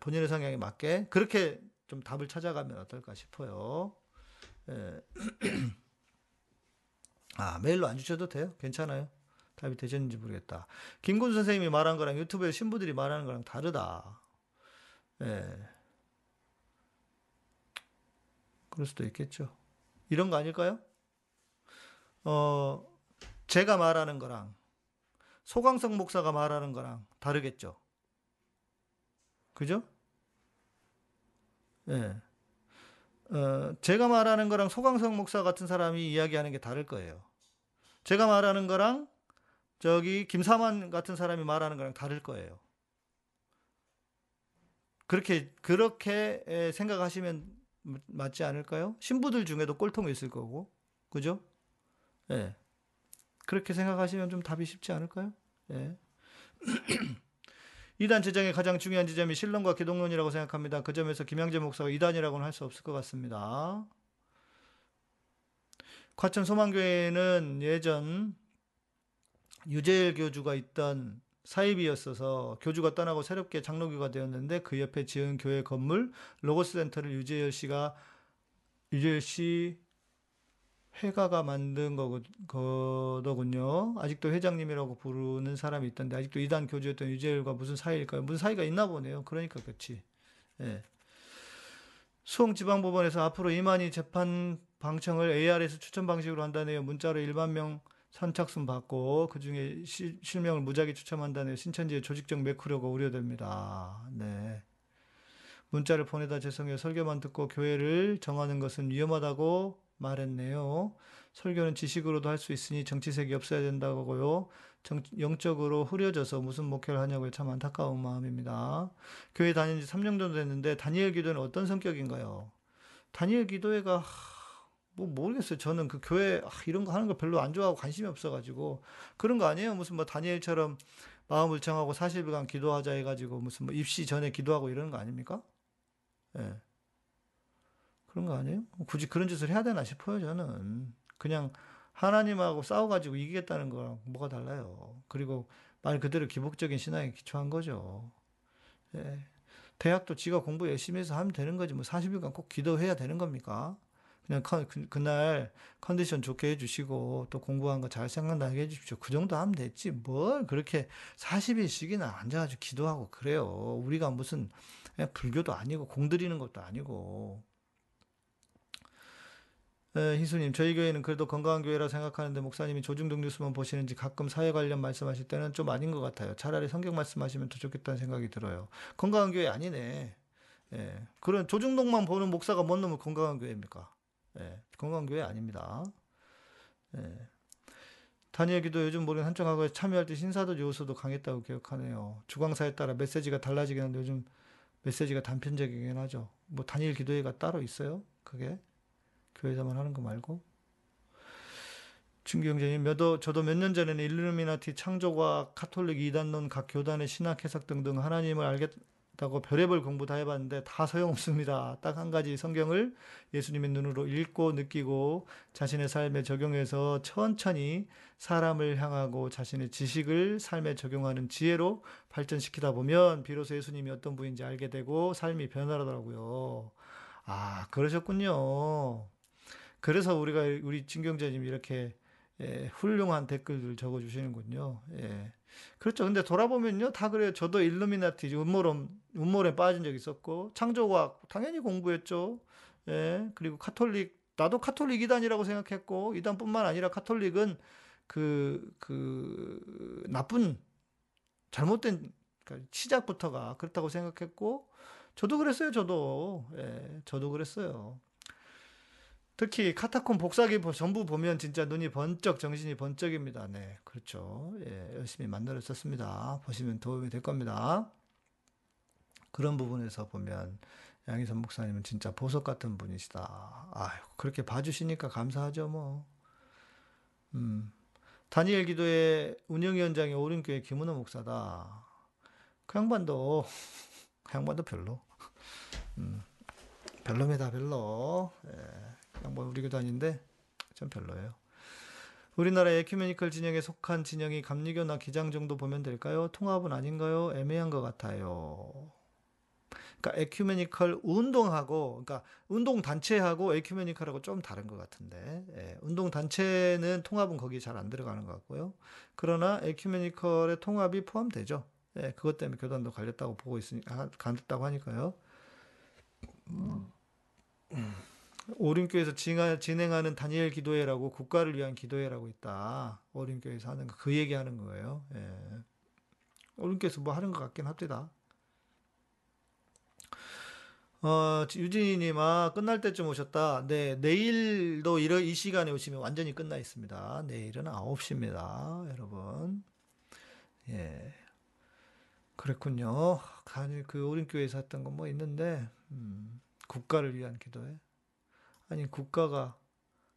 본인의 성향에 맞게 그렇게 좀 답을 찾아가면 어떨까 싶어요. 아, 메일로 안 주셔도 돼요. 괜찮아요. 답이 되셨는지 모르겠다. 김군 선생님이 말한 거랑 유튜브에 신부들이 말하는 거랑 다르다. 예. 그럴 수도 있겠죠. 이런 거 아닐까요? 어, 제가 말하는 거랑 소강성 목사가 말하는 거랑 다르겠죠. 그죠? 예. 어, 제가 말하는 거랑 소강성 목사 같은 사람이 이야기하는 게 다를 거예요. 제가 말하는 거랑 저기 김사만 같은 사람이 말하는 거랑 다를 거예요. 그렇게 그렇게 생각하시면 맞지 않을까요? 신부들 중에도 꼴통이 있을 거고, 그죠? 예. 그렇게 생각하시면 좀 답이 쉽지 않을까요? 예. 이단 제정의 가장 중요한 지점이 신론과 기독론이라고 생각합니다. 그 점에서 김양재 목사가 이단이라고는 할 수 없을 것 같습니다. 과천 소망교회는 예전 유재일 교주가 있던 사입이었어서 교주가 떠나고 새롭게 장로교가 되었는데 그 옆에 지은 교회 건물 로고스 센터를 유재열 씨가 유재열 씨 회가가 만든 거더군요. 아직도 회장님이라고 부르는 사람이 있던데 아직도 이단 교주였던 유재열과 무슨 사이일까요? 무슨 사이가 있나 보네요. 그러니까 그렇지. 예. 수홍지방법원에서 앞으로 이만희 재판 방청을 AR에서 추천 방식으로 한다네요. 문자로 1만 명 선착순 받고 그 중에 실명을 무작위 추첨한다는 신천지의 조직적 매크로가 우려됩니다. 네. 문자를 보내다 죄송해요. 설교만 듣고 교회를 정하는 것은 위험하다고 말했네요. 설교는 지식으로도 할 수 있으니 정치색이 없어야 된다고요. 정, 영적으로 흐려져서 무슨 목회를 하냐고요. 참 안타까운 마음입니다. 교회 다닌 지 3년 정도 됐는데 다니엘 기도는 어떤 성격인가요? 다니엘 기도회가 뭐 모르겠어요. 저는 그 교회 아, 이런 거 하는 거 별로 안 좋아하고 관심이 없어가지고 그런 거 아니에요. 무슨 뭐 다니엘처럼 마음을 정하고 40일간 기도하자 해가지고 무슨 뭐 입시 전에 기도하고 이러는 거 아닙니까? 예. 네. 그런 거 아니에요? 굳이 그런 짓을 해야 되나 싶어요. 저는 그냥 하나님하고 싸워가지고 이기겠다는 거랑 뭐가 달라요. 그리고 말 그대로 기복적인 신앙에 기초한 거죠. 예. 대학도 지가 공부 열심히 해서 하면 되는 거지. 뭐 40일간 꼭 기도해야 되는 겁니까? 그냥 그, 그날 컨디션 좋게 해주시고 또 공부한 거 잘 생각나게 해주십시오. 그 정도 하면 됐지. 뭘 그렇게 40일씩이나 앉아가지고 기도하고 그래요. 우리가 무슨 불교도 아니고 공들이는 것도 아니고. 에, 희수님, 저희 교회는 그래도 건강한 교회라 생각하는데 목사님이 조중동 뉴스만 보시는지 가끔 사회 관련 말씀하실 때는 좀 아닌 것 같아요. 차라리 성경 말씀하시면 더 좋겠다는 생각이 들어요. 건강한 교회 아니네. 예. 그런 조중동만 보는 목사가 뭔 놈을 건강한 교회입니까? 예, 건강교회 아닙니다. 예. 다니엘 기도 요즘 모르는 한정학에 참여할 때 신사도 요소도 강했다고 기억하네요. 주광사에 따라 메시지가 달라지긴 한데 요즘 메시지가 단편적이긴 하죠. 뭐 다니엘 기도회가 따로 있어요? 그게 교회에서만 하는 거 말고. 형제님, 몇, 저도 몇 년 전에는 일루미나티 창조과 카톨릭 이단론 각 교단의 신학 해석 등등 하나님을 알겠, 다고 별의별 공부 다 해봤는데 다 소용없습니다. 딱 한 가지 성경을 예수님의 눈으로 읽고 느끼고 자신의 삶에 적용해서 천천히 사람을 향하고 자신의 지식을 삶에 적용하는 지혜로 발전시키다 보면 비로소 예수님이 어떤 분인지 알게 되고 삶이 변하더라고요. 아, 그러셨군요. 그래서 우리가 우리 진경자님 이렇게 예, 훌륭한 댓글들 적어주시는군요. 예. 그렇죠. 근데 돌아보면요. 다 그래요. 저도 일루미나티, 음모론, 음모론에 빠진 적 있었고, 창조과학, 당연히 공부했죠. 예. 그리고 카톨릭, 나도 카톨릭 이단이라고 생각했고, 이단뿐만 아니라 카톨릭은 그, 그, 나쁜, 잘못된, 그러니까 시작부터가 그렇다고 생각했고, 저도 그랬어요. 저도. 예. 저도 그랬어요. 특히 카타콤 복사기 전부 보면 진짜 눈이 번쩍 정신이 번쩍입니다. 네, 그렇죠. 예, 열심히 만들었었습니다. 보시면 도움이 될 겁니다. 그런 부분에서 보면 양희선 목사님은 진짜 보석 같은 분이시다. 아유, 그렇게 봐주시니까 감사하죠, 뭐. 음, 다니엘 기도의 운영위원장이 오른교회 김은호 목사다. 그 양반도 그 양반도 별로. 음, 별로입니다, 별로. 예, 그 양반 우리 교도 아닌데 좀 별로예요. 우리나라 에큐메니컬 진영에 속한 진영이 감리교나 기장 정도 보면 될까요? 통합은 아닌가요? 애매한 것 같아요. 그러니까 에큐메니컬 운동하고 그러니까 운동 단체하고 에큐메니컬하고 좀 다른 것 같은데 예, 운동 단체는 통합은 거기 잘 안 들어가는 것 같고요. 그러나 에큐메니컬의 통합이 포함되죠. 예, 그것 때문에 교단도 갈렸다고 보고 있으니까 갈렸다고 하니까요. 오림교에서 진행하는 다니엘 기도회라고 국가를 위한 기도회라고 있다. 오림교에서 하는 거, 그 얘기하는 거예요. 예. 오림교에서 뭐 하는 것 같긴 합니다. 어, 유진이님, 아, 끝날 때쯤 오셨다. 네, 내일도 이러, 이 시간에 오시면 완전히 끝나 있습니다. 내일은 9시입니다, 여러분. 예. 그랬군요. 그 오림교회에서 했던 건 뭐 있는데, 음, 국가를 위한 기도회. 아니, 국가가,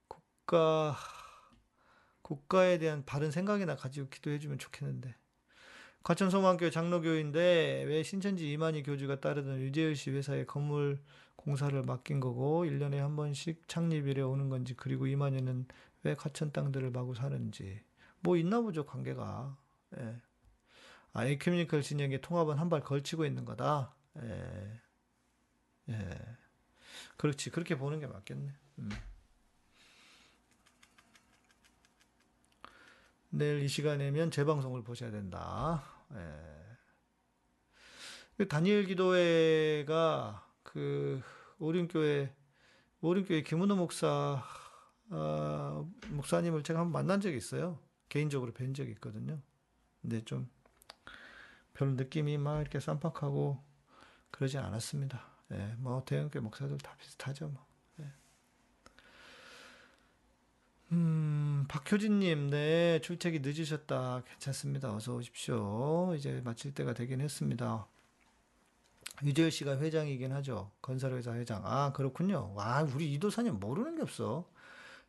국가, 국가에 대한 바른 생각이나 가지고 기도해주면 좋겠는데. 과천소망교회 장로교인데 왜 신천지 이만희 교주가 따르던 유재열 씨 회사에 건물 공사를 맡긴 거고 1년에 한 번씩 창립일에 오는 건지 그리고 이만희는 왜 과천 땅들을 마구 사는지 뭐 있나 보죠 관계가 예. 아 에큐미니컬 진영의 통합은 한 발 걸치고 있는 거다 예. 예. 그렇지 그렇게 보는 게 맞겠네 음. 내일 이 시간이면 재방송을 보셔야 된다. 예. 그 다니엘 기도회가 그 오림교회 오림교회 김은호 목사 어, 목사님을 제가 한번 만난 적이 있어요. 개인적으로 뵌 적이 있거든요. 근데 좀별 느낌이 막 이렇게 쌈박하고 그러진 않았습니다. 예, 뭐 대형교회 목사들 다 비슷하죠. 뭐. 음, 박효진님, 네, 출첵이 늦으셨다. 괜찮습니다. 어서 오십시오. 이제 마칠 때가 되긴 했습니다. 유재열 씨가 회장이긴 하죠. 건설회사 회장. 아, 그렇군요. 와, 우리 이도사님 모르는 게 없어.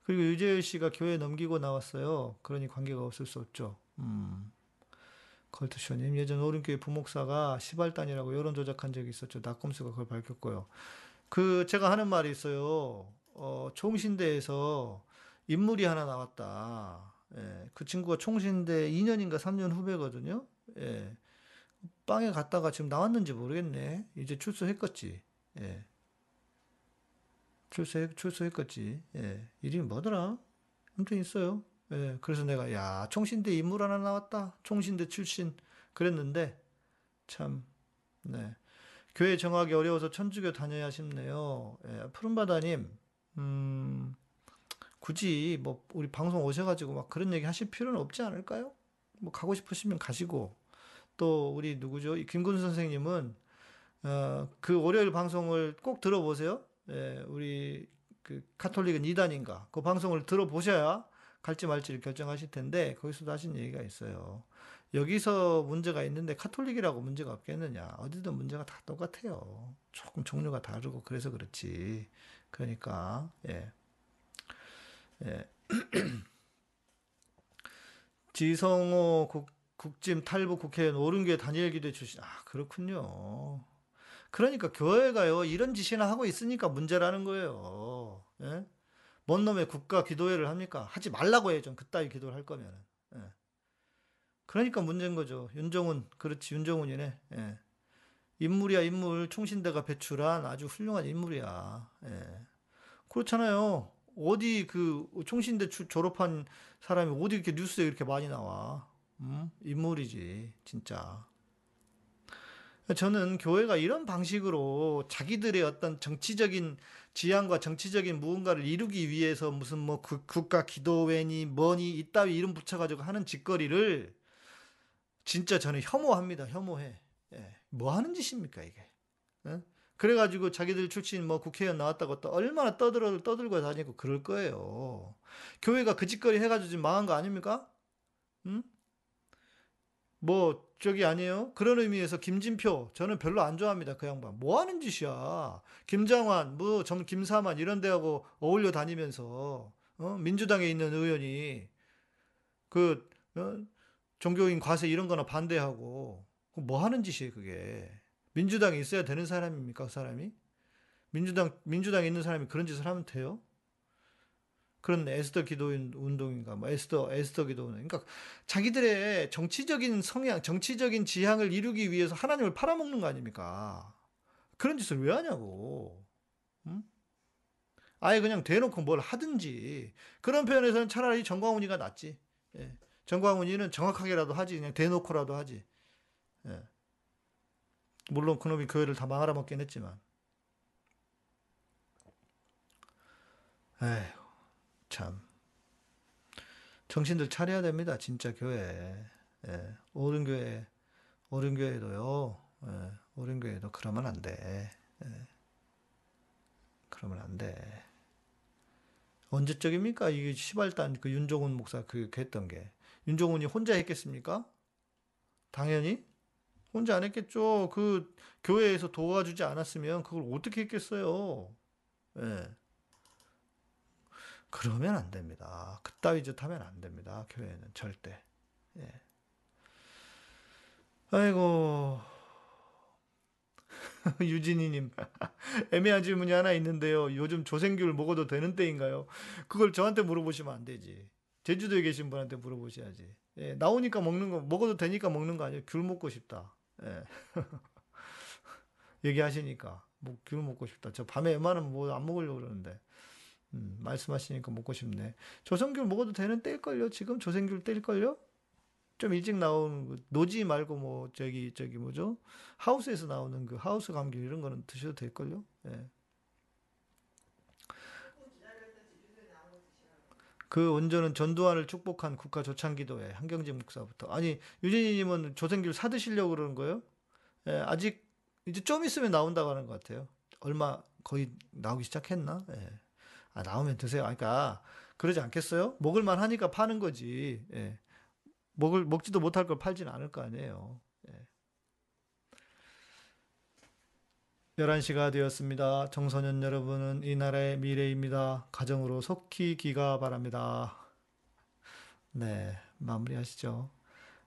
그리고 유재열 씨가 교회 넘기고 나왔어요. 그러니 관계가 없을 수 없죠. 음. 걸트쇼님, 예전 오른교회 부목사가 시발단이라고 여론 조작한 적이 있었죠. 낙검수가 그걸 밝혔고요. 그, 제가 하는 말이 있어요. 어, 총신대에서 인물이 하나 나왔다. 예, 그 친구가 총신대 2년인가 3년 후배거든요. 예, 빵에 갔다가 지금 나왔는지 모르겠네. 이제 출소했겠지. 예. 출소, 출소했겠지. 예. 이름이 뭐더라? 아무튼 있어요. 예. 그래서 내가, 야, 총신대 인물 하나 나왔다. 총신대 출신. 그랬는데, 참, 네. 교회 정하기 어려워서 천주교 다녀야 싶네요. 예. 푸른바다님, 음, 굳이 뭐 우리 방송 오셔가지고 막 그런 얘기 하실 필요는 없지 않을까요? 뭐 가고 싶으시면 가시고 또 우리 누구죠? 김군 선생님은 어, 그 월요일 방송을 꼭 들어보세요. 예, 우리 그 카톨릭은 이단인가 그 방송을 들어보셔야 갈지 말지를 결정하실 텐데 거기서도 하신 얘기가 있어요. 여기서 문제가 있는데 카톨릭이라고 문제가 없겠느냐? 어디든 문제가 다 똑같아요. 조금 종류가 다르고 그래서 그렇지. 그러니까 예. 예. 지성호 국, 국짐 탈북 국회의원 오른교회 단일 기대 출신. 아, 그렇군요. 그러니까 교회가요, 이런 짓이나 하고 있으니까 문제라는 거예요. 예? 뭔 놈의 국가 기도회를 합니까? 하지 말라고 해요, 좀. 그따위 기도를 할 거면은. 예. 그러니까 문제인 거죠. 윤정훈, 그렇지, 윤정훈이네. 예. 인물이야, 인물. 총신대가 배출한 아주 훌륭한 인물이야. 예. 그렇잖아요. 어디 그 총신대 졸업한 사람이 어디 이렇게 뉴스에 이렇게 많이 나와. 음? 인물이지, 진짜. 저는 교회가 이런 방식으로 자기들의 어떤 정치적인 지향과 정치적인 무언가를 이루기 위해서 무슨 뭐 국가 기도회니 뭐니 이따위 이름 붙여가지고 하는 짓거리를 진짜 저는 혐오합니다. 혐오해. 예. 뭐 하는 짓입니까, 이게? 예? 그래가지고 자기들 출신 뭐 국회의원 나왔다고 또 얼마나 떠들어, 떠들고 다니고 그럴 거예요. 교회가 그 짓거리 해가지고 지금 망한 거 아닙니까? 응? 뭐, 저기 아니에요? 그런 의미에서 김진표, 저는 별로 안 좋아합니다. 그 양반. 뭐 하는 짓이야? 김장환, 뭐, 점, 김사만 이런 데하고 어울려 다니면서, 어? 민주당에 있는 의원이 그 어? 종교인 과세 이런 거나 반대하고 뭐 하는 짓이에요, 그게. 민주당에 있어야 되는 사람입니까, 그 사람이? 민주당 민주당에 있는 사람이 그런 짓을 하면 돼요? 그런 에스더 기도 운동인가 뭐 에스더 에스더 기도 운동. 그러니까 자기들의 정치적인 성향, 정치적인 지향을 이루기 위해서 하나님을 팔아먹는 거 아닙니까? 그런 짓을 왜 하냐고. 응? 아예 그냥 대놓고 뭘 하든지 그런 표현에서는 차라리 정광훈이가 낫지. 예. 정광훈이는 정확하게라도 하지 그냥 대놓고라도 하지. 예. 물론 그놈이 교회를 다 망할아먹긴 했지만. 에휴. 참. 정신들 차려야 됩니다. 진짜 교회. 예, 옳은 교회, 옳은 교회도요. 예, 옳은 교회도 그러면 안 돼. 예, 그러면 안 돼. 언제적입니까? 이게 시발단 그 윤종훈 목사 그 했던 게. 윤종훈이 혼자 했겠습니까? 당연히 혼자 안 했겠죠. 그 교회에서 도와주지 않았으면 그걸 어떻게 했겠어요. 예. 그러면 안 됩니다. 그따위 짓 하면 안 됩니다. 교회는 절대. 예. 아이고. 유진이님, 애매한 질문이 하나 있는데요. 요즘 조생귤 먹어도 되는 때인가요? 그걸 저한테 물어보시면 안 되지. 제주도에 계신 분한테 물어보셔야지. 예, 나오니까 먹는 거, 먹어도 되니까 먹는 거 아니에요? 귤 먹고 싶다. 예. 얘기하시니까. 뭐, 귤 먹고 싶다. 저 밤에 웬만하면 뭐 안 먹으려고 그러는데. 음, 말씀하시니까 먹고 싶네. 조선귤 먹어도 되는 때일걸요? 지금 조선귤 때일걸요? 좀 일찍 나오는 그 노지 말고 뭐 저기 저기 뭐죠? 하우스에서 나오는 그 하우스 감귤 이런 거는 드셔도 될걸요? 예. 그 원조는 전두환을 축복한 국가 조창기도회 한경재 목사부터 아니 유진이님은 조생귤 사 드시려고 그러는 거예요? 예, 아직 이제 좀 있으면 나온다고 하는 것 같아요. 얼마 거의 나오기 시작했나? 예. 아, 나오면 드세요. 아, 그러니까 그러지 않겠어요? 먹을 만 하니까 파는 거지. 예. 먹을 먹지도 못할 걸 팔지는 않을 거 아니에요. 예. 11시가 되었습니다. 청소년 여러분은 이 나라의 미래입니다. 가정으로 속히 기가 바랍니다. 네, 마무리하시죠.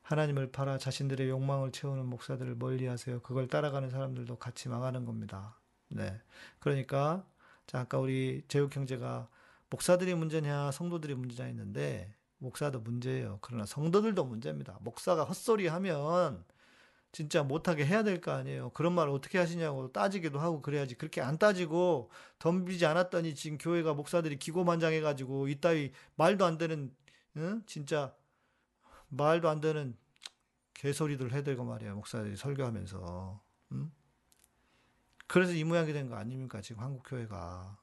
하나님을 팔아 자신들의 욕망을 채우는 목사들을 멀리 하세요. 그걸 따라가는 사람들도 같이 망하는 겁니다. 네. 그러니까 자, 아까 우리 제육 형제가 목사들이 문제냐, 성도들이 문제냐 했는데, 목사도 문제예요. 그러나 성도들도 문제입니다. 목사가 헛소리 하면 진짜 못하게 해야 될 거 아니에요. 그런 말 어떻게 하시냐고 따지기도 하고 그래야지. 그렇게 안 따지고 덤비지 않았더니 지금 교회가 목사들이 기고만장해가지고 이따위 말도 안 되는, 응? 진짜 말도 안 되는 개소리들 해대고 말이에요. 목사들이 설교하면서. 응? 그래서 이 모양이 된 거 아닙니까? 지금 한국 교회가.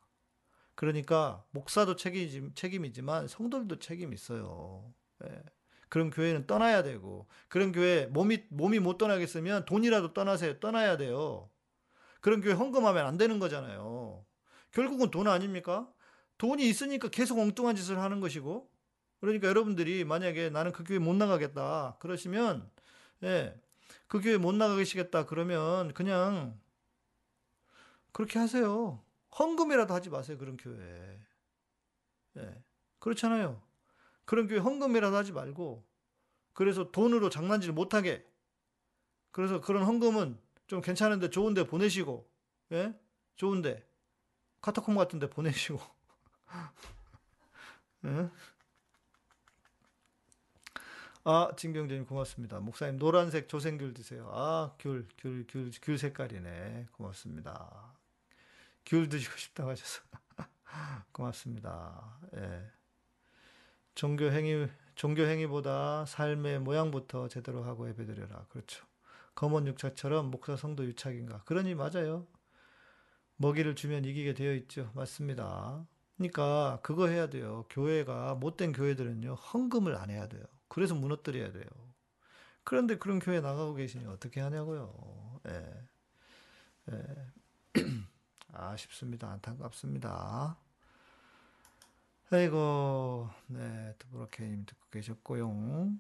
그러니까 목사도 책임, 책임이지만 성도들도 책임 있어요. 예. 그런 교회는 떠나야 되고 그런 교회 몸이 몸이 못 떠나겠으면 돈이라도 떠나세요. 떠나야 돼요. 그런 교회 헌금하면 안 되는 거잖아요. 결국은 돈 아닙니까? 돈이 있으니까 계속 엉뚱한 짓을 하는 것이고 그러니까 여러분들이 만약에 나는 그 교회 못 나가겠다 그러시면 예. 그 교회 못 나가시겠다 그러면 그냥 그렇게 하세요. 헌금이라도 하지 마세요. 그런 교회. 예. 그렇잖아요. 그런 교회 헌금이라도 하지 말고 그래서 돈으로 장난질 못하게 그래서 그런 헌금은 좀 괜찮은데 좋은데 보내시고 예? 좋은데 카타콤 같은데 보내시고 예? 아, 진경재님 고맙습니다. 목사님 노란색 조생귤 드세요. 아, 귤, 귤, 귤, 귤 색깔이네. 고맙습니다. 귤 드시고 싶다고 하셔서. 고맙습니다. 예. 종교 행위, 종교 행위보다 삶의 모양부터 제대로 하고 예배드려라. 그렇죠. 검은 육차처럼 목사 성도 유착인가. 그러니 맞아요. 먹이를 주면 이기게 되어 있죠. 맞습니다. 그러니까 그거 해야 돼요. 교회가 못된 교회들은요. 헌금을 안 해야 돼요. 그래서 무너뜨려야 돼요. 그런데 그런 교회 나가고 계시니 어떻게 하냐고요. 예. 예. 아쉽습니다. 안타깝습니다. 아이고, 네, 드브로케님 듣고 계셨고요.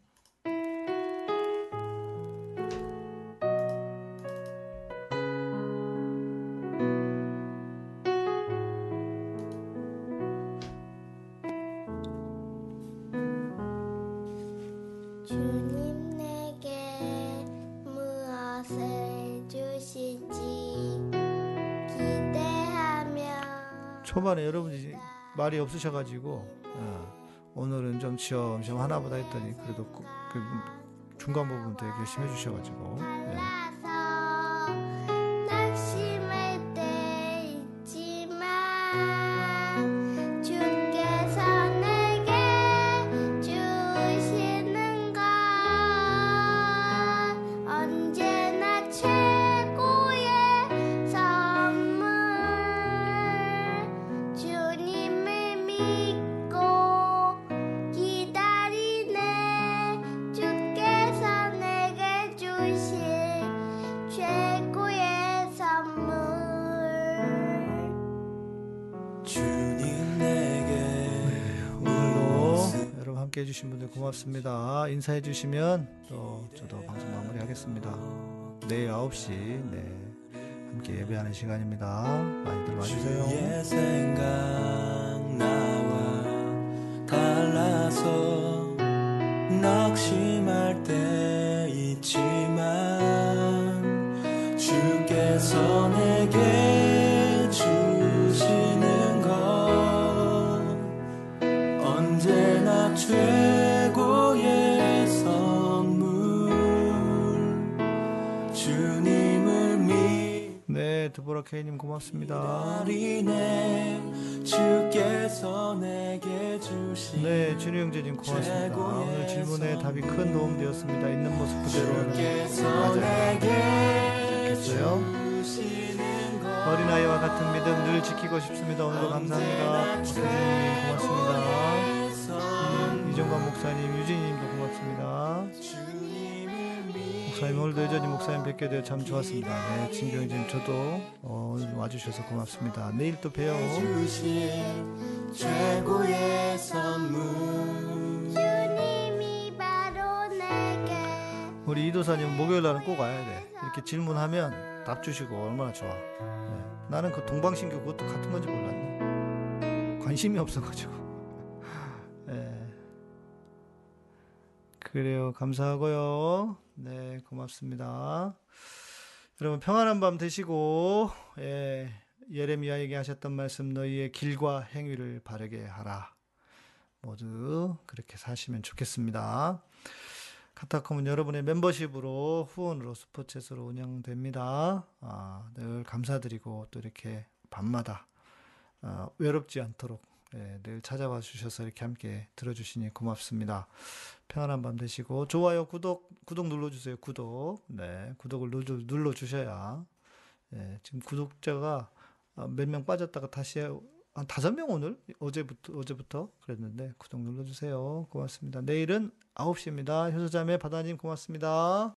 말이 없으셔가지고 어, 오늘은 좀 시험시험 하나보다 했더니 그래도 그, 그 중간 부분 되게 열심히 해주셔가지고 고맙습니다. 인사해 주시면 또 저도 방송 마무리하겠습니다. 내일 9시 네, 함께 예배하는 시간입니다. 많이들 와주세요. 주께서 내게 보라 케이님 고맙습니다. 네, 준우 형제님 고맙습니다. 오늘 질문에 답이 큰 도움 되었습니다. 있는 모습 주께서 맞아요. 어린아이와 같은 믿음 늘 지키고 싶습니다. 오늘도 감사합니다. 박혜진님 고맙습니다. 음, 이정관 목사님, 유진님도 고맙습니다. 목사님 오늘도 여전히 목사님 뵙게 되어 참 좋았습니다. 네, 진경진 저도 어, 와주셔서 고맙습니다. 내일 또 봬요. 최고의 선물 주님이 바로 내게 우리 이도사님 목요일 날은 꼭 와야 돼. 이렇게 질문하면 답 주시고 얼마나 좋아. 네. 나는 그 동방신기 그것도 같은 건지 몰랐네. 관심이 없어가지고. 그래요. 감사하고요. 네, 고맙습니다. 여러분 평안한 밤 되시고 예, 예레미야에게 하셨던 말씀 너희의 길과 행위를 바르게 하라. 모두 그렇게 사시면 좋겠습니다. 카타콤은 여러분의 멤버십으로 후원으로 스포츠로 운영됩니다. 아, 늘 감사드리고 또 이렇게 밤마다 아, 외롭지 않도록 예, 늘 찾아와 주셔서 이렇게 함께 들어주시니 고맙습니다. 평안한 밤 되시고 좋아요, 구독, 구독 눌러주세요. 구독, 네, 구독을 눌러, 눌러주셔야 예, 지금 구독자가 아, 몇명 빠졌다가 다시 한 다섯 명 오늘 어제부터 어제부터 그랬는데 구독 눌러주세요. 고맙습니다. 내일은 9시입니다. 효소자매 바다님 고맙습니다.